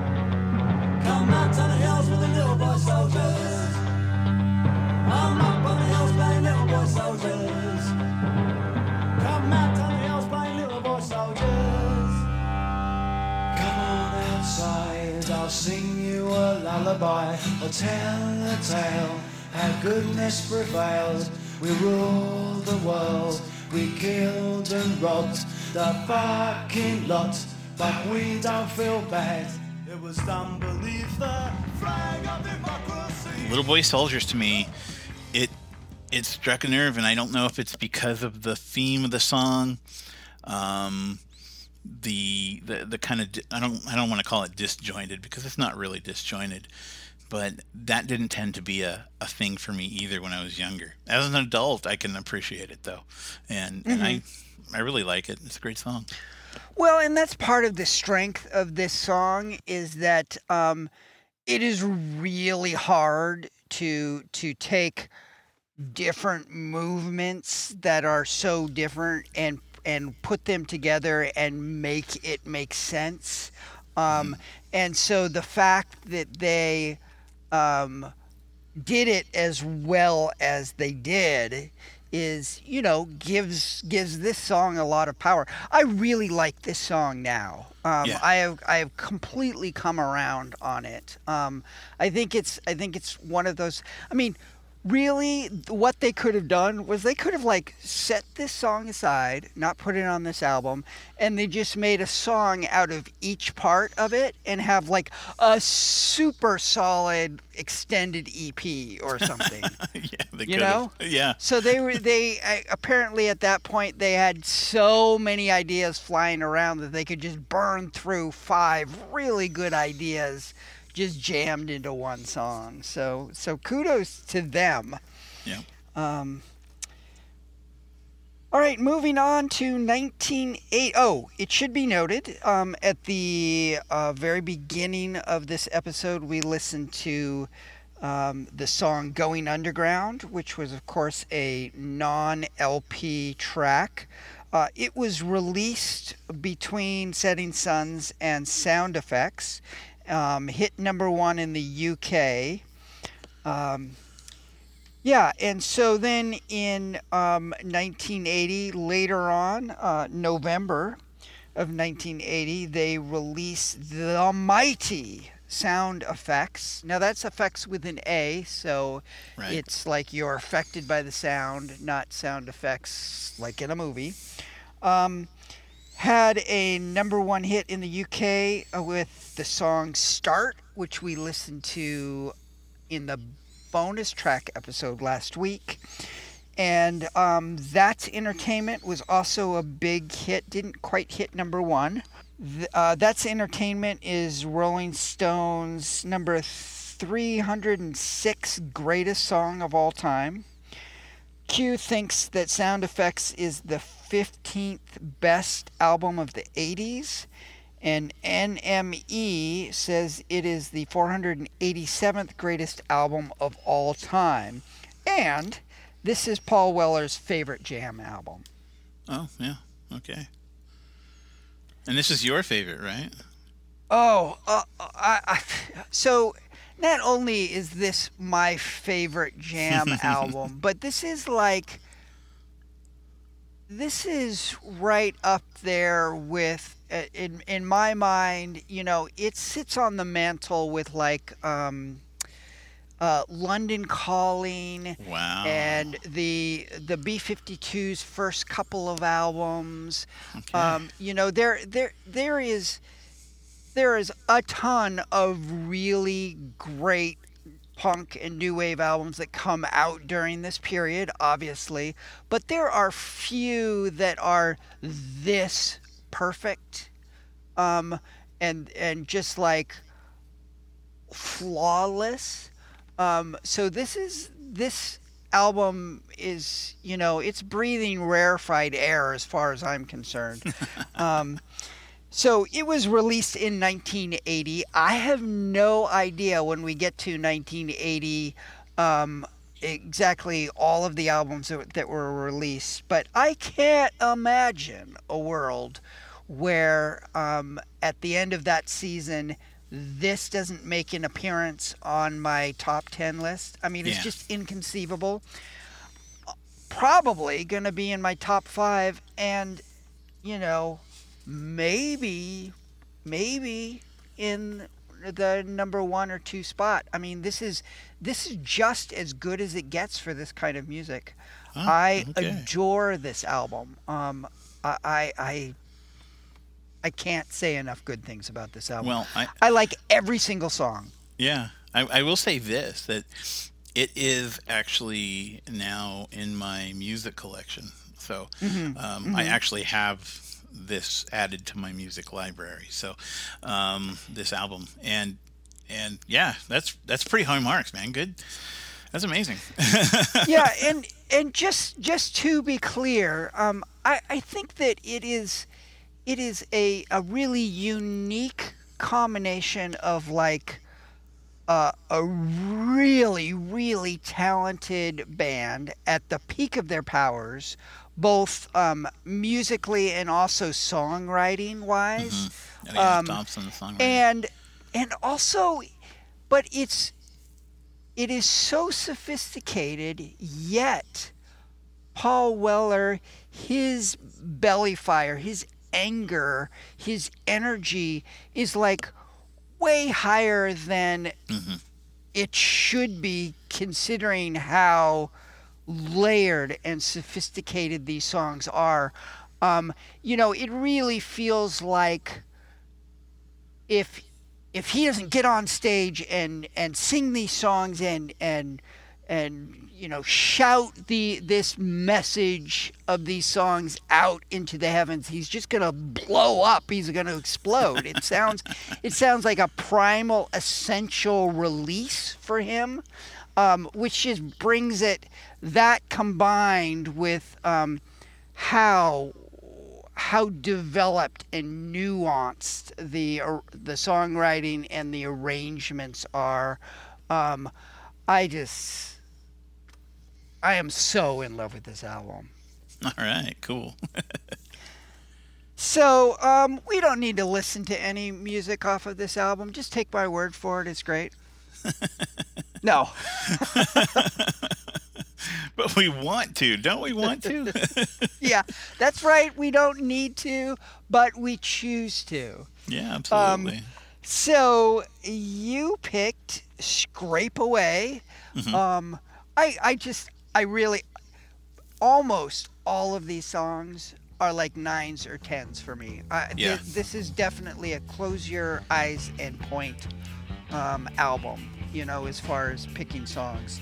lullaby or tell a tale. How goodness prevailed, we ruled the world. We killed and robbed the fucking lot, but we don't feel bad. It was the flag of democracy. Little Boy Soldiers to me, it it struck a nerve, and I don't know if it's because of the theme of the song, um, the the the kind of I don't I don't want to call it disjointed because it's not really disjointed, but that didn't tend to be a, a thing for me either when I was younger. As an adult, I can appreciate it though, and and I I really like it. It's a great song. Well, and that's part of the strength of this song is that um, it is really hard to to take different movements that are so different and and put them together and make it make sense. Um, and so the fact that they um, did it as well as they did is you know gives gives this song a lot of power. I really like this song now. Um, Yeah. I have I have completely come around on it. Um, I think it's I think it's one of those. I mean, really, what they could have done was they could have like set this song aside, not put it on this album, and they just made a song out of each part of it and have like a super solid extended EP or something. yeah, they You could've. Yeah. So they were they apparently at that point they had so many ideas flying around that they could just burn through five really good ideas just jammed into one song. So so kudos to them. Yeah. Um, all right, moving on to 1980. Oh, it should be noted um, at the uh, very beginning of this episode, we listened to um, the song Going Underground, which was, of course, a non LP track. Uh, it was released between Setting Sons and Sound Effects, um, hit number one in the UK. Um, yeah, and so then in um, 1980, later on, uh, November of 1980, they released the mighty sound effects. Now that's effects with an A, so Right. it's like you're affected by the sound, not sound effects like in a movie. Um, had a number one hit in the UK uh, with the song Start, which we listened to in the bonus track episode last week. And um, That's Entertainment was also a big hit, didn't quite hit number one. Uh, That's Entertainment is Rolling Stone's number 306 greatest song of all time. Q thinks that Sound Effects is the 15th best album of the 80s, and NME says it is the 487th greatest album of all time. And this is Paul Weller's favorite jam album. Oh, yeah. Okay. And this is your favorite, right? Oh, uh, I, I, so not only is this my favorite jam album, but this is like this is right up there with uh, in in my mind, you know, it sits on the mantle with like um uh, London Calling Wow. and the the B52's first couple of albums. Okay. Um, you know, there there there is there is a ton of really great punk and new wave albums that come out during this period, obviously, but there are few that are this perfect, um, and and just like flawless. Um, so this is this album is you know it's breathing rarefied air as far as I'm concerned. um, so it was released in 1980. I have no idea when we get to 1980 um, exactly all of the albums that, that were released, but I can't imagine a world where um, at the end of that season this doesn't make an appearance on my top 10 list. I mean, it's Yeah. just inconceivable. Probably going to be in my top five, and you know, maybe, maybe in the number one or two spot. I mean, this is this is just as good as it gets for this kind of music. Oh, I okay. adore this album. Um, I, I I I can't say enough good things about this album. Well, I, I like every single song. Yeah, I, I will say this that it is actually now in my music collection. So um, I actually have this added to my music library. So um, this album and and yeah, that's that's pretty high marks, man. Good. That's amazing. yeah, and and just just to be clear, um, I I think that it is it is a a really unique combination of like uh, a really really talented band at the peak of their powers, both um, musically and also songwriting wise. And yeah, Um, Thompson, the songwriter. and and also but it's it is so sophisticated yet paul weller his belly fire his anger his energy is like way higher than it should be considering how layered and sophisticated these songs are. Um, you know it really feels like if if he doesn't get on stage and and sing these songs and and and you know shout the this message of these songs out into the heavens he's just going to blow up. He's going to explode. It sounds it sounds like a primal essential release for him um, which just brings it that combined with um, how how developed and nuanced the uh, the songwriting and the arrangements are. Um, I just I am so in love with this album. All right, cool. So um, we don't need to listen to any music off of this album. Just take my word for it. It's great. no. but we want to, don't we want to? Yeah, that's right. We don't need to, but we choose to. yeah, absolutely. So you picked "Scrape Away." Mm-hmm. Um, I I just I really almost all of these songs are like nines or tens for me. Uh, Yeah. this is definitely a close your eyes and point um, album. You know, as far as picking songs,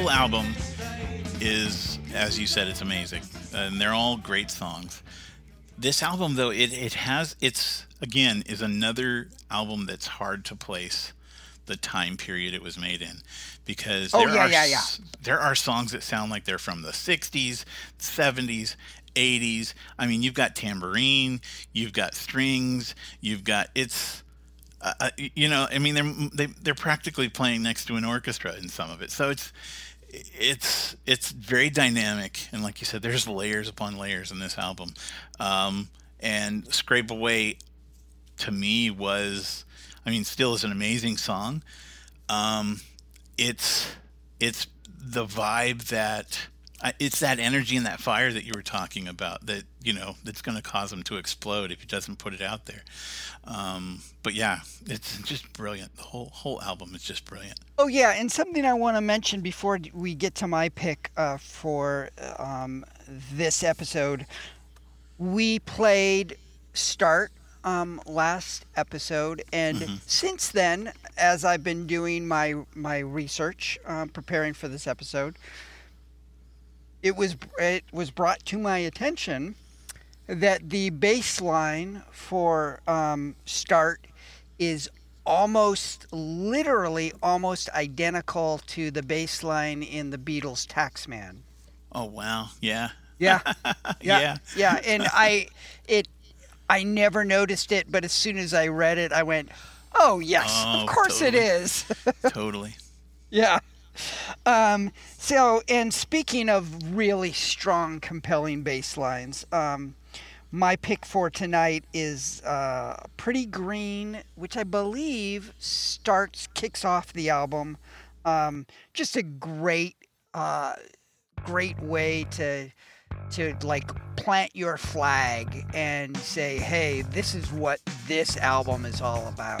whole album is, as you said, it's amazing, and they're all great songs. This album, though, it, it has it's again is another album that's hard to place the time period it was made in because Oh, there yeah, are yeah, yeah. there are songs that sound like they're from the 60s 70s 80s i mean you've got tambourine you've got strings you've got it's uh, uh, you know i mean they're they, they're practically playing next to an orchestra in some of it so it's it's it's very dynamic. And like you said there's layers upon layers in this album. Um, and scrape away to me was i mean still is an amazing song. Um, it's it's the vibe that it's that energy and that fire that you were talking about that you know that's going to cause him to explode if he doesn't put it out there. Um, but yeah it's just brilliant. The whole whole album is just brilliant. Oh yeah, and something I want to mention before we get to my pick uh, for um, this episode, we played Start um, last episode, and since then, as I've been doing my my research, um, preparing for this episode, it was it was brought to my attention that the bass line for um, Start is almost literally almost identical to the bass line in the Beatles Taxman. oh wow yeah Yeah. yeah Yeah, and I it I never noticed it, but as soon as I read it, I went, "Oh, yes, Oh, of course totally. it is." totally yeah. Um, so, and speaking of really strong, compelling bass lines, um, my pick for tonight is uh, Pretty Green, which I believe starts, kicks off the album. Um, just a great, uh, great way to to like plant your flag and say, hey, this is what this album is all about.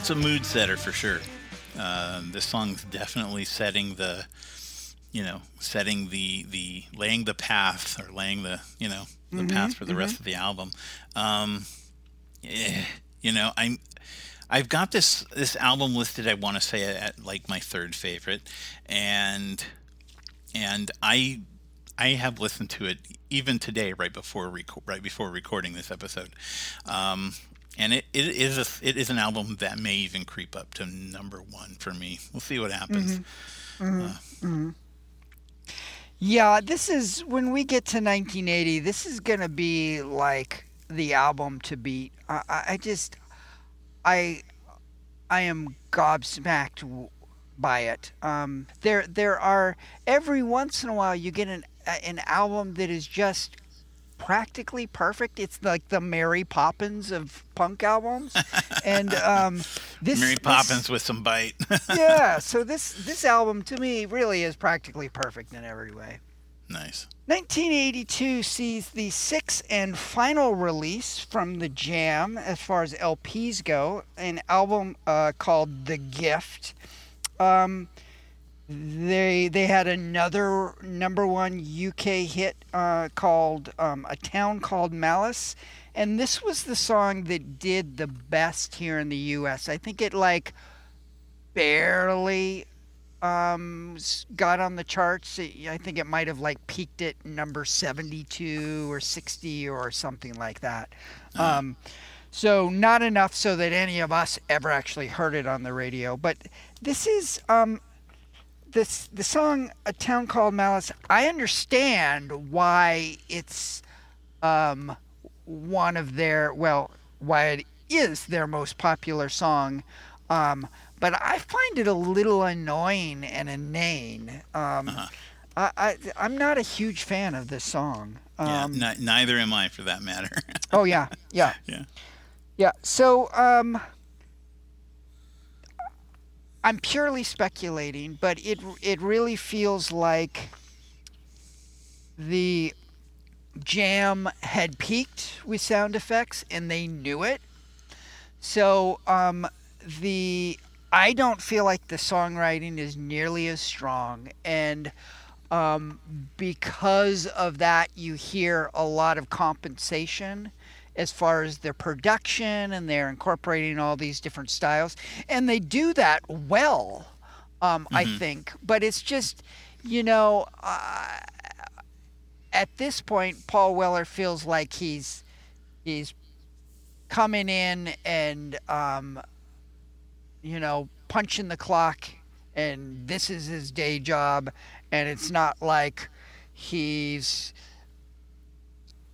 it's a mood setter for sure. Uh, this song's definitely setting the, you know, setting the the laying the path or laying the you know the path for the rest of the album. Um, eh, you know, I'm I've got this this album listed. I want to say at like my third favorite, and and I I have listened to it even today, right before reco- right before recording this episode, um, and it, it is a, it is an album that may even creep up to number one for me. We'll see what happens. Mm-hmm. Mm-hmm. Uh, mm-hmm. Yeah, this is when we get to 1980. This is gonna be like the album to beat. I, I I just, I, I am gobsmacked by it. Um, there, there are every once in a while you get an an album that is just practically perfect. It's like the Mary Poppins of punk albums, and um, this Mary this- Poppins with some bite. yeah. So this this album to me really is practically perfect in every way. nice. 1982 sees the sixth and final release from the Jam, as far as LPs go, an album uh, called "The Gift." Um, they they had another number one UK hit uh, called um, "A Town Called Malice," and this was the song that did the best here in the U.S. I think it like barely um, got on the charts. I think it might have like peaked at number 72 or 60 or something like that. Um, so not enough so that any of us ever actually heard it on the radio. But this is um, this the song "A Town Called Malice." I understand why it's um, one of their well, why it is their most popular song. Um, but I find it a little annoying and inane. Um, I, I, I'm not a huge fan of this song. Yeah, Um, ni- neither am I for that matter. Oh yeah, yeah, yeah. yeah. So um, I'm purely speculating, but it it really feels like the jam had peaked with sound effects and they knew it. So um, the I don't feel like the songwriting is nearly as strong and um, because of that you hear a lot of compensation as far as their production and they're incorporating all these different styles. And they do that well um, i think. But it's just you know uh, at this point paul weller feels like he's he's coming in and um, you know punching the clock and this is his day job and it's not like he's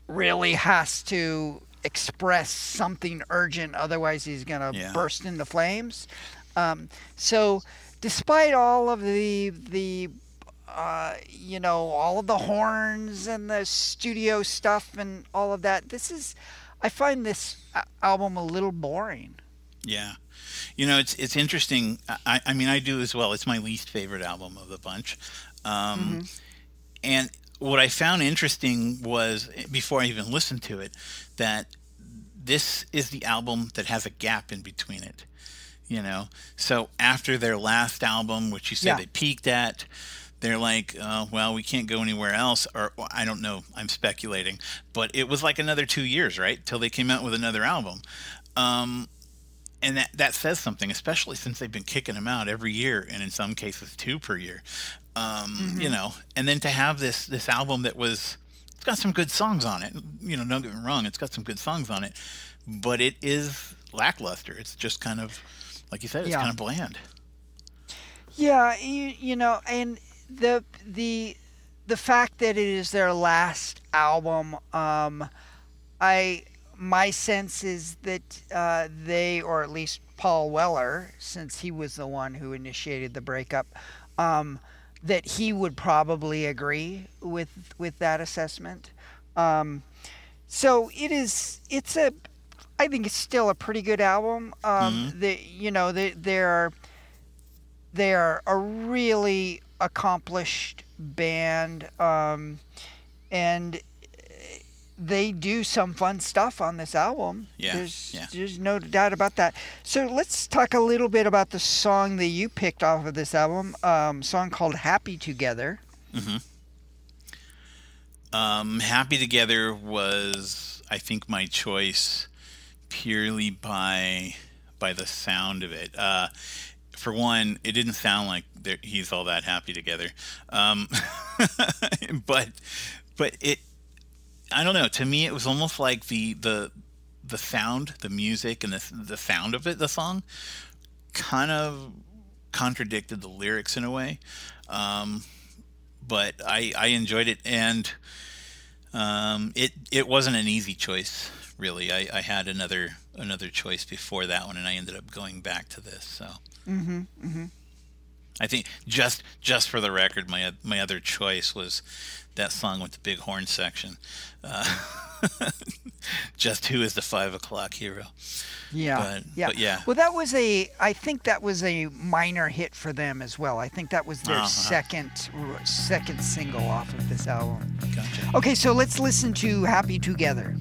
really has to express something urgent otherwise he's going to Yeah. burst into flames um, so despite all of the the uh, you know all of the horns and the studio stuff and all of that this is i find this album a little boring Yeah. You know, it's it's interesting. I, I mean, I do as well. It's my least favorite album of the bunch. Um, And what I found interesting was before I even listened to it that this is the album that has a gap in between it. You know, so after their last album, which you said Yeah. they peaked at, they're like, uh, well, we can't go anywhere else, or well, I don't know. I'm speculating, but it was like another two years, right, till they came out with another album. Um, and that that says something, especially since they've been kicking them out every year, and in some cases two per year. Um, You know, and then to have this this album that was, it's got some good songs on it. You know, don't get me wrong, it's got some good songs on it, but it is lackluster. It's just kind of, like you said, it's Yeah. kind of bland. Yeah, you, you know, and the the the fact that it is their last album, um, I my sense is that uh, they, or at least Paul Weller, since he was the one who initiated the breakup, um, that he would probably agree with with that assessment. Um, so it is. It's a. I think it's still a pretty good album. Um, The you know they they're they're a really accomplished band, um, and they do some fun stuff on this album. Yeah, there's yeah. there's no doubt about that. So let's talk a little bit about the song that you picked off of this album. Um, song called "Happy Together." Um, Happy Together was, I think, my choice purely by by the sound of it. Uh, for one, it didn't sound like he's all that happy together, um, but but it. I don't know. To me, it was almost like the the the sound, the music, and the the sound of it, the song, kind of contradicted the lyrics in a way. Um, but I, I enjoyed it and um, it it wasn't an easy choice really I, I had another another choice before that one and I ended up going back to this so I think just just for the record, my my other choice was that song with the big horn section. Uh, just who is the five o'clock hero? Yeah, But- yeah, but yeah. Well, that was a. I think that was a minor hit for them as well. I think that was their Uh-huh. second second single off of this album. Gotcha. Okay, so let's listen to "Happy Together."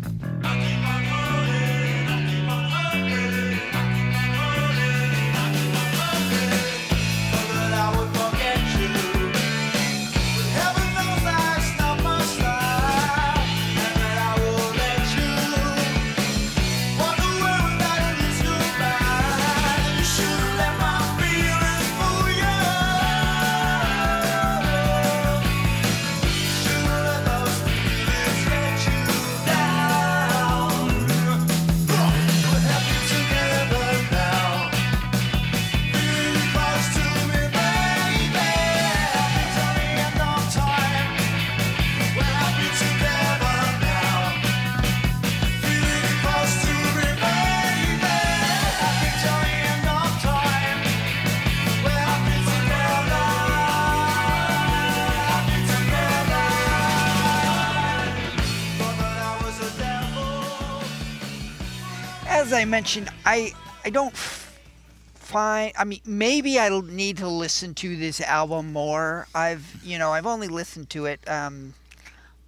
I mentioned, I I don't find. I mean, maybe I need to listen to this album more. I've you know I've only listened to it um,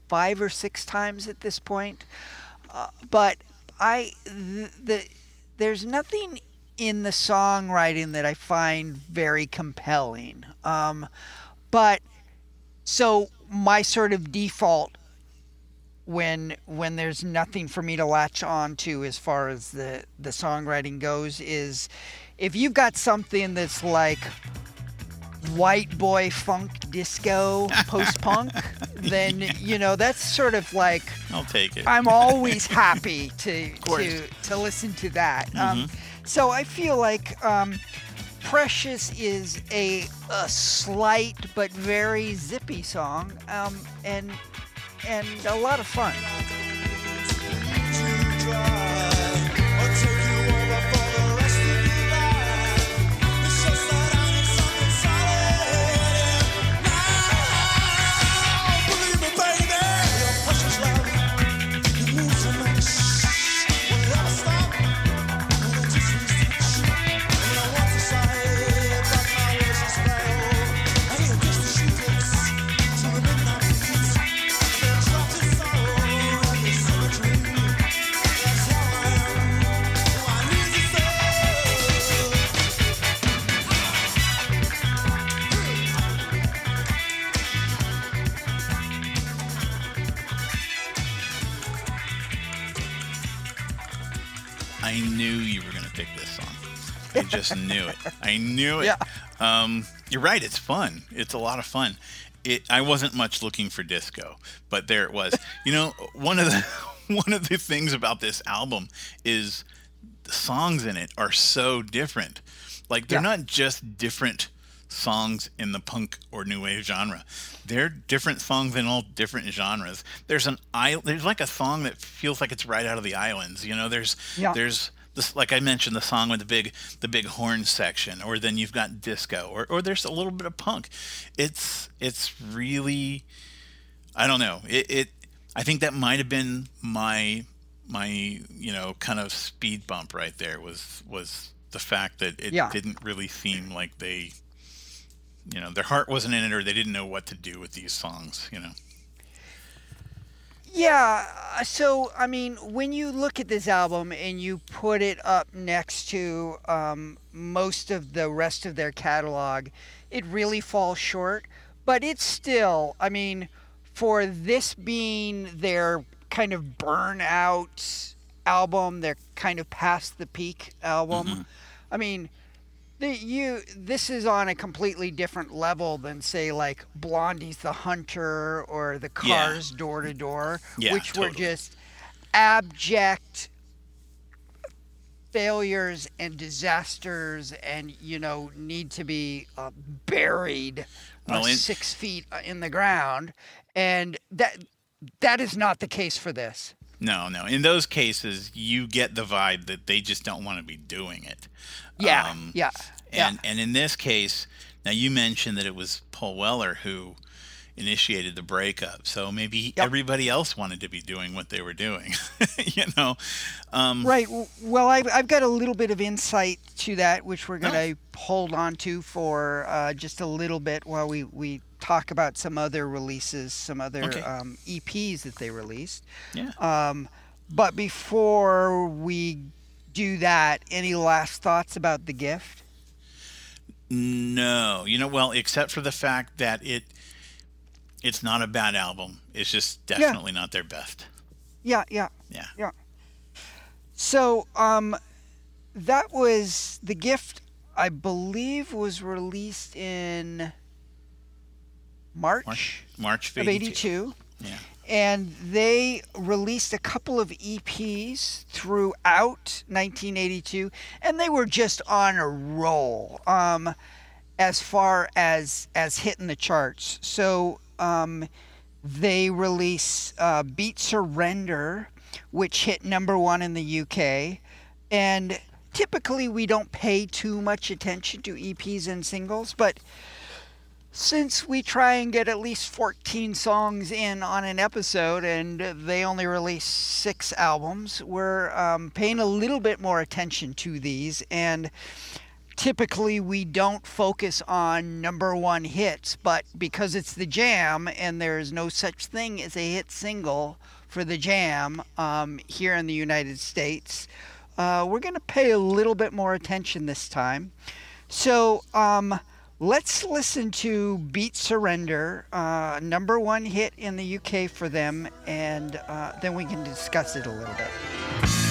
five or six times at this point, uh, but I the, the there's nothing in the songwriting that I find very compelling. Um, but so my sort of default when when there's nothing for me to latch on to as far as the the songwriting goes is if you've got something that's like white boy funk disco post punk then you know that's sort of like I'll take it. I'm always happy to to to listen to that. Um, so I feel like um, Precious is a, a slight but very zippy song, um, and and a lot of fun. I knew you were going to pick this song. I just knew it. I knew it. Yeah. Um, you're right. It's fun. It's a lot of fun. It. I wasn't much looking for disco, but there it was. You know, one of the one of the things about this album is the songs in it are so different. Like they're Yeah. not just different songs in the punk or new wave genre. They're different songs in all different genres. There's an there's like a song that feels like it's right out of the islands. You know, there's Yeah. there's this like I mentioned the song with the big the big horn section, or then you've got disco, or or there's a little bit of punk. It's it's really I don't know. It, it I think that might have been my my you know kind of speed bump right there was was the fact that it Yeah. didn't really seem like they you know their heart wasn't in it or they didn't know what to do with these songs you know Yeah, uh, so I mean, when you look at this album and you put it up next to um, most of the rest of their catalog, it really falls short. But it's still, I mean, for this being their kind of burnout album, their kind of past the peak album, I mean, the, you this is on a completely different level than say like Blondie's The Hunter or The Yeah. Cars Door to Door, Yeah, which were just abject failures and disasters and you know need to be uh, buried uh, six feet uh, in the ground. And that that is not the case for this. No no. In those cases you get the vibe that they just don't want to be doing it yeah Um, yeah and yeah and in this case Now you mentioned that it was Paul Weller who initiated the breakup, so maybe Yep. everybody else wanted to be doing what they were doing. you know, um, Right. Well, I've, I've got a little bit of insight to that, which we're going Oh. to hold on to for uh, just a little bit while we, we talk about some other releases, some other Okay. um, EPs that they released. Yeah. Um, but before we do that, any last thoughts about the gift? No, you know, well, except for the fact that it it's not a bad album. It's just definitely not their best. Yeah, yeah. Yeah. Yeah. So, um, that was the gift. I believe was released in March, March March of of 82. '82, Yeah. And they released a couple of EPs throughout 1982, and they were just on a roll. Um, as far as as hitting the charts, so um, they release uh, Beat Surrender, which hit number one in the UK. And typically we don't pay too much attention to EPs and singles, but since we try and get at least 14 songs in on an episode and they only release six albums, we're um, paying a little bit more attention to these. And typically we don't focus on number one hits, but because it's the jam and there's no such thing as a hit single for the jam um, here in the United States, uh, we're going to pay a little bit more attention this time. So um, let's listen to Beat Surrender, uh, number one hit in the UK for them, and uh, then we can discuss it a little bit.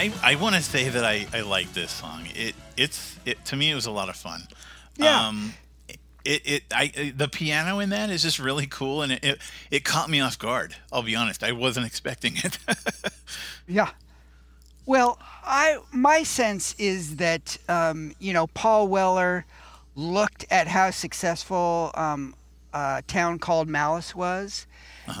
I, I want to say that I, I like this song. It it's it to me it was a lot of fun. Yeah. Um, it, it I the piano in that is just really cool and it, it it caught me off guard. I'll be honest, I wasn't expecting it. Yeah. Well, I my sense is that um, you know Paul Weller looked at how successful um, a town called Malice was,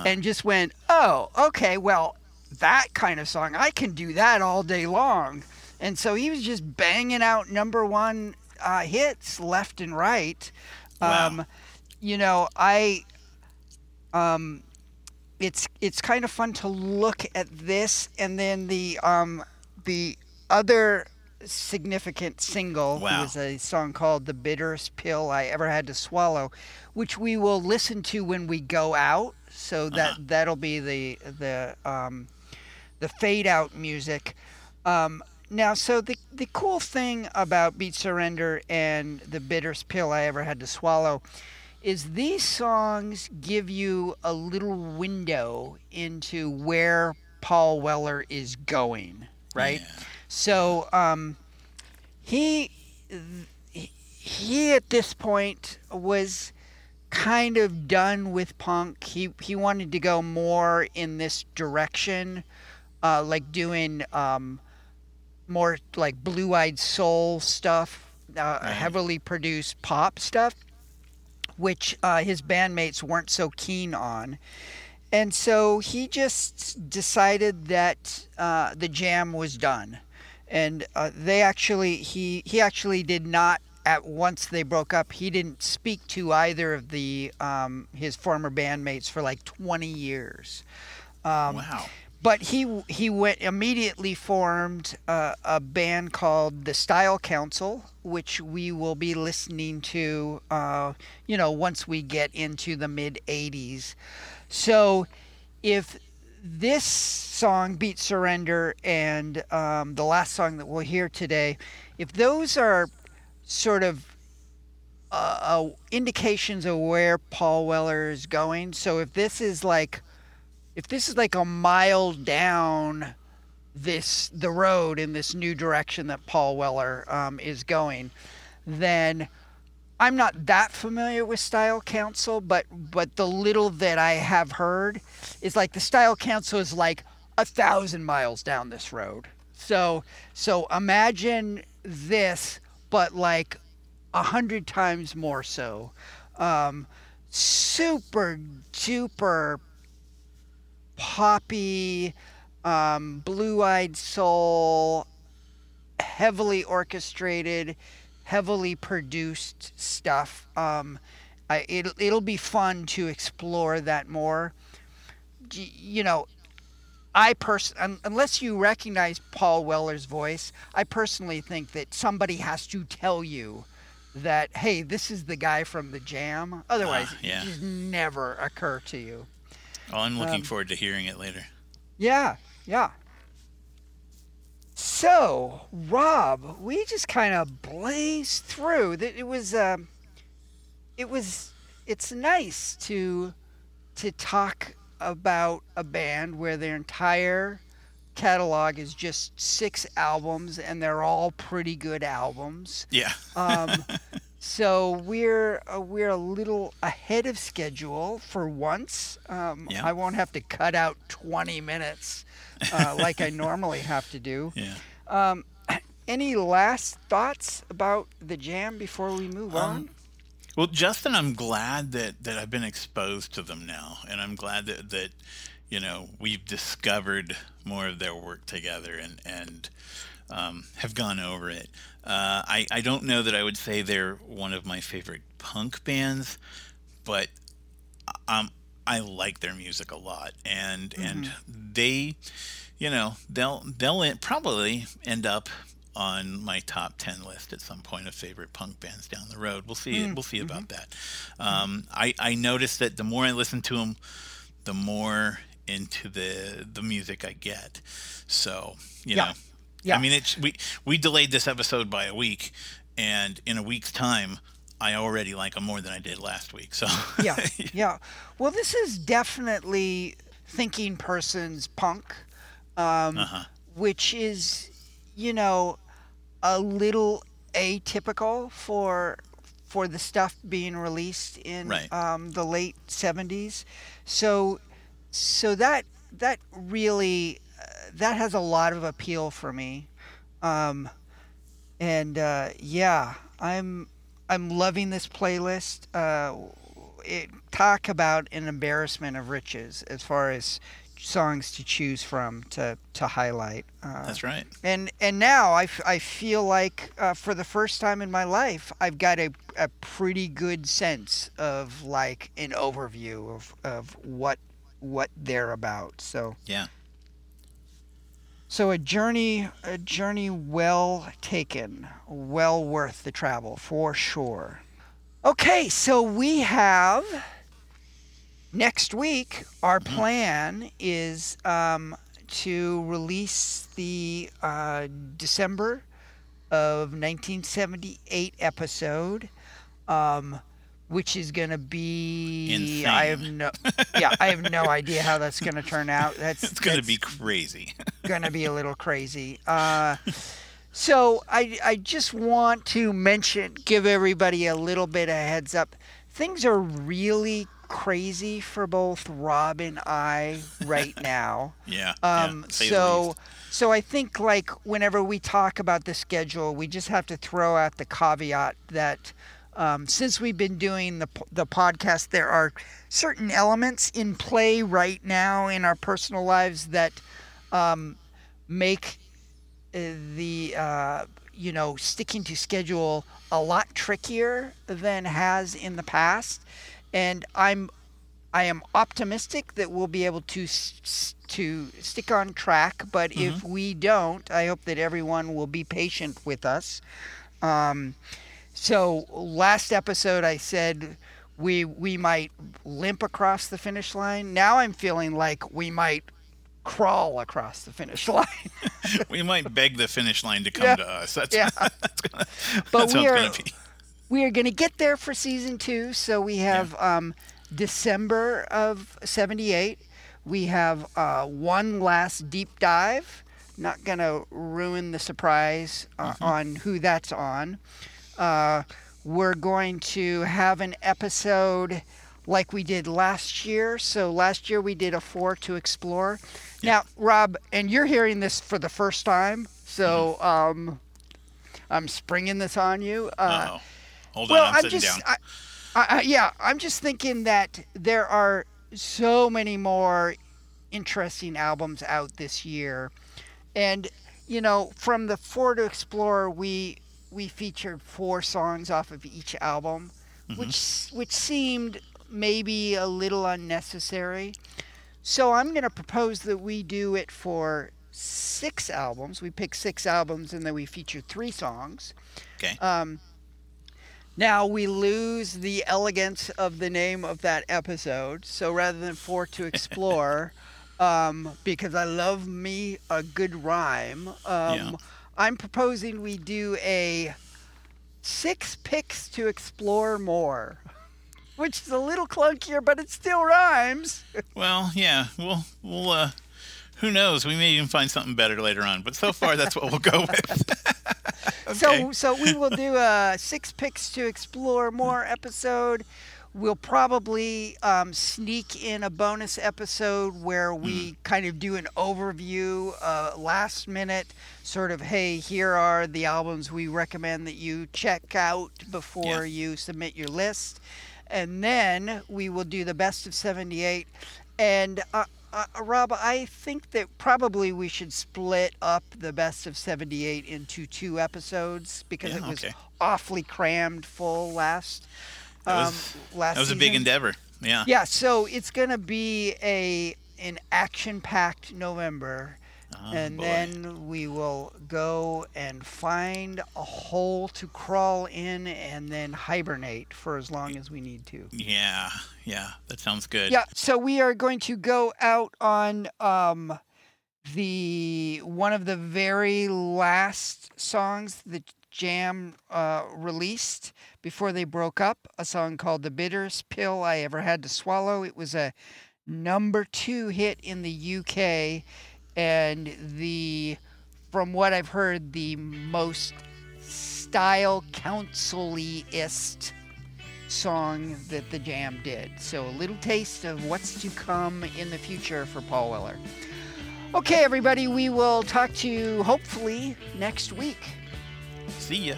and just went, "Oh, okay. Well, that kind of song, I can do that all day long." And so he was just banging out number one uh, hits left and right. Wow. Um, you know, I um, it's it's kind of fun to look at this and then the um the other significant single Wow. was a song called "The Bitterest Pill I Ever Had to Swallow," which we will listen to when we go out. So that that'll be the the um, the fade out music. Um, now, so the the cool thing about Beat Surrender and the bitterest pill I ever had to swallow is these songs give you a little window into where Paul Weller is going, right? So um, he he at this point was kind of done with punk. He he wanted to go more in this direction, uh, like doing um, more like blue-eyed soul stuff, uh, heavily produced pop stuff, which uh, his bandmates weren't so keen on. And so he just decided that uh, the jam was done, and uh, they actually he he actually did not at once they broke up. He didn't speak to either of the um, his former bandmates for like 20 years. Um, wow. But he he went immediately formed uh, a band called the Style Council, which we will be listening to, uh, you know, once we get into the mid '80s. So, if this song, "Beat Surrender," and um, the last song that we'll hear today, if those are sort of uh, indications of where Paul Weller is going. So if this is like, if this is like a mile down this the road in this new direction that Paul Weller um, is going, then I'm not that familiar with Style Council, but but the little that I have heard is like the Style Council is like a thousand miles down this road. So so imagine this, but like a hundred times more so. Um, super duper poppy, um, blue-eyed soul, heavily orchestrated, heavily produced stuff. Um, I, it'll it'll be fun to explore that more. You know, I pers- un- unless you recognize Paul Weller's voice, I personally think that somebody has to tell you that hey, this is the guy from the Jam. Otherwise, Ah, yeah. it just never occur to you. Well, I'm looking Um, forward to hearing it later. Yeah, yeah. So, Rob, we just kind of blazed through. That It was, um, it was, it's nice to, to talk about a band where their entire catalog is just six albums and they're all pretty good albums. Yeah. Um, so we're uh, we're a little ahead of schedule for once. Um, Yeah. I won't have to cut out 20 minutes uh, like I normally have to do. yeah. Um, any last thoughts about the jam before we move Um, on? Well, Justin, I'm glad that, that I've been exposed to them now, and I'm glad that, that you know we've discovered more of their work together and and um, have gone over it. Uh, I I don't know that I would say they're one of my favorite punk bands, but um I like their music a lot, and and they, you know, they'll they'll probably end up on my top 10 list at some point of favorite punk bands down the road. We'll see. We'll see about that. Um, I, I noticed that the more I listen to them, the more into the the music I get. So, you Yeah. know, Yeah. I mean, it's we we delayed this episode by a week, and in a week's time, I already like them more than I did last week. So, yeah, yeah. Well, this is definitely thinking person's punk, um, Uh-huh. which is, you know, a little atypical for for the stuff being released in Right. um, the late '70s. So, so that that really that has a lot of appeal for me. Um, and uh, yeah, I'm I'm loving this playlist. Uh, it talk about an embarrassment of riches as far as songs to choose from to to highlight. Uh, that's right. and and now I, f- I feel like uh, for the first time in my life I've got a, a pretty good sense of like an overview of, of what what they're about. So Yeah. So a journey a journey well taken, well worth the travel for sure. Okay, so we have next week our plan is um, to release the uh, December of 1978 episode, um, which is going to be I have no yeah I have no idea how that's going to turn out. That's It's going to be crazy. gonna be a little crazy. Uh, so I I just want to mention, give everybody a little bit of heads up. Things are really crazy for both Rob and I right now. yeah. Um, yeah, to so so I think like whenever we talk about the schedule, we just have to throw out the caveat that um, since we've been doing the the podcast, there are certain elements in play right now in our personal lives that um, make uh, the uh, you know sticking to schedule a lot trickier than has in the past, and I'm I am optimistic that we'll be able to to stick on track. But if we don't, I hope that everyone will be patient with us. Um, so last episode, I said we we might limp across the finish line. Now I'm feeling like we might crawl across the finish line. we might beg the finish line to come Yeah. to us. That's, Yeah. that's, gonna, But that's how we it's are- going to be. we are going to get there for season two. So we have um, December of 78. We have uh, one last deep dive. Not going to ruin the surprise uh, on who that's on. Uh, we're going to have an episode like we did last year. So last year we did a four to explore. Now, Rob, and you're hearing this for the first time. So um, I'm springing this on you. Uh, Oh, hold well, on, I'm, I'm sitting just, down. I, I, yeah, I'm just thinking that there are so many more interesting albums out this year, and you know, from the Four to Explore, we we featured four songs off of each album, Mm-hmm. which which seemed maybe a little unnecessary. So I'm going to propose that we do it for six albums. We pick six albums and then we feature three songs. okay. Um, now we lose the elegance of the name of that episode. So rather than four to explore, um, because I love me a good rhyme, um, Yeah. I'm proposing we do a six picks to explore more, which is a little clunkier, but it still rhymes. well, yeah. We'll we'll uh, who knows? We may even find something better later on. But so far, that's what we'll go with. okay. So, so we will do a six picks to explore more episode. We'll probably um, sneak in a bonus episode where we kind of do an overview, uh, last minute, sort of, hey, here are the albums we recommend that you check out before you submit your list. And then we will do the best of 78. And uh, uh, Rob, I think that probably we should split up the best of 78 into two episodes because Yeah, it was okay. awfully crammed full last That um, was- last that was a big season. endeavor. Yeah. Yeah, so it's going to be a an action-packed November. Oh, and boy. then we will go and find a hole to crawl in and then hibernate for as long as we need to. Yeah. Yeah. That sounds good. Yeah, so we are going to go out on um, the one of the very last songs that Jam uh, released before they broke up, a song called "The Bitterest Pill I Ever Had to Swallow." It was a number two hit in the UK, and the from what I've heard, the most style council-ist song that the Jam did. So a little taste of what's to come in the future for Paul Weller. Okay, everybody, we will talk to you hopefully next week. See ya.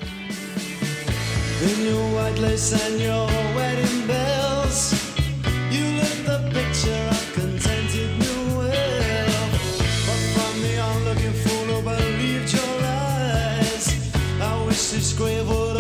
In your white lace and your wedding bells, you look the picture of contented new will. But from the onlooking fool who oh, believed your lies, I wish to scribble.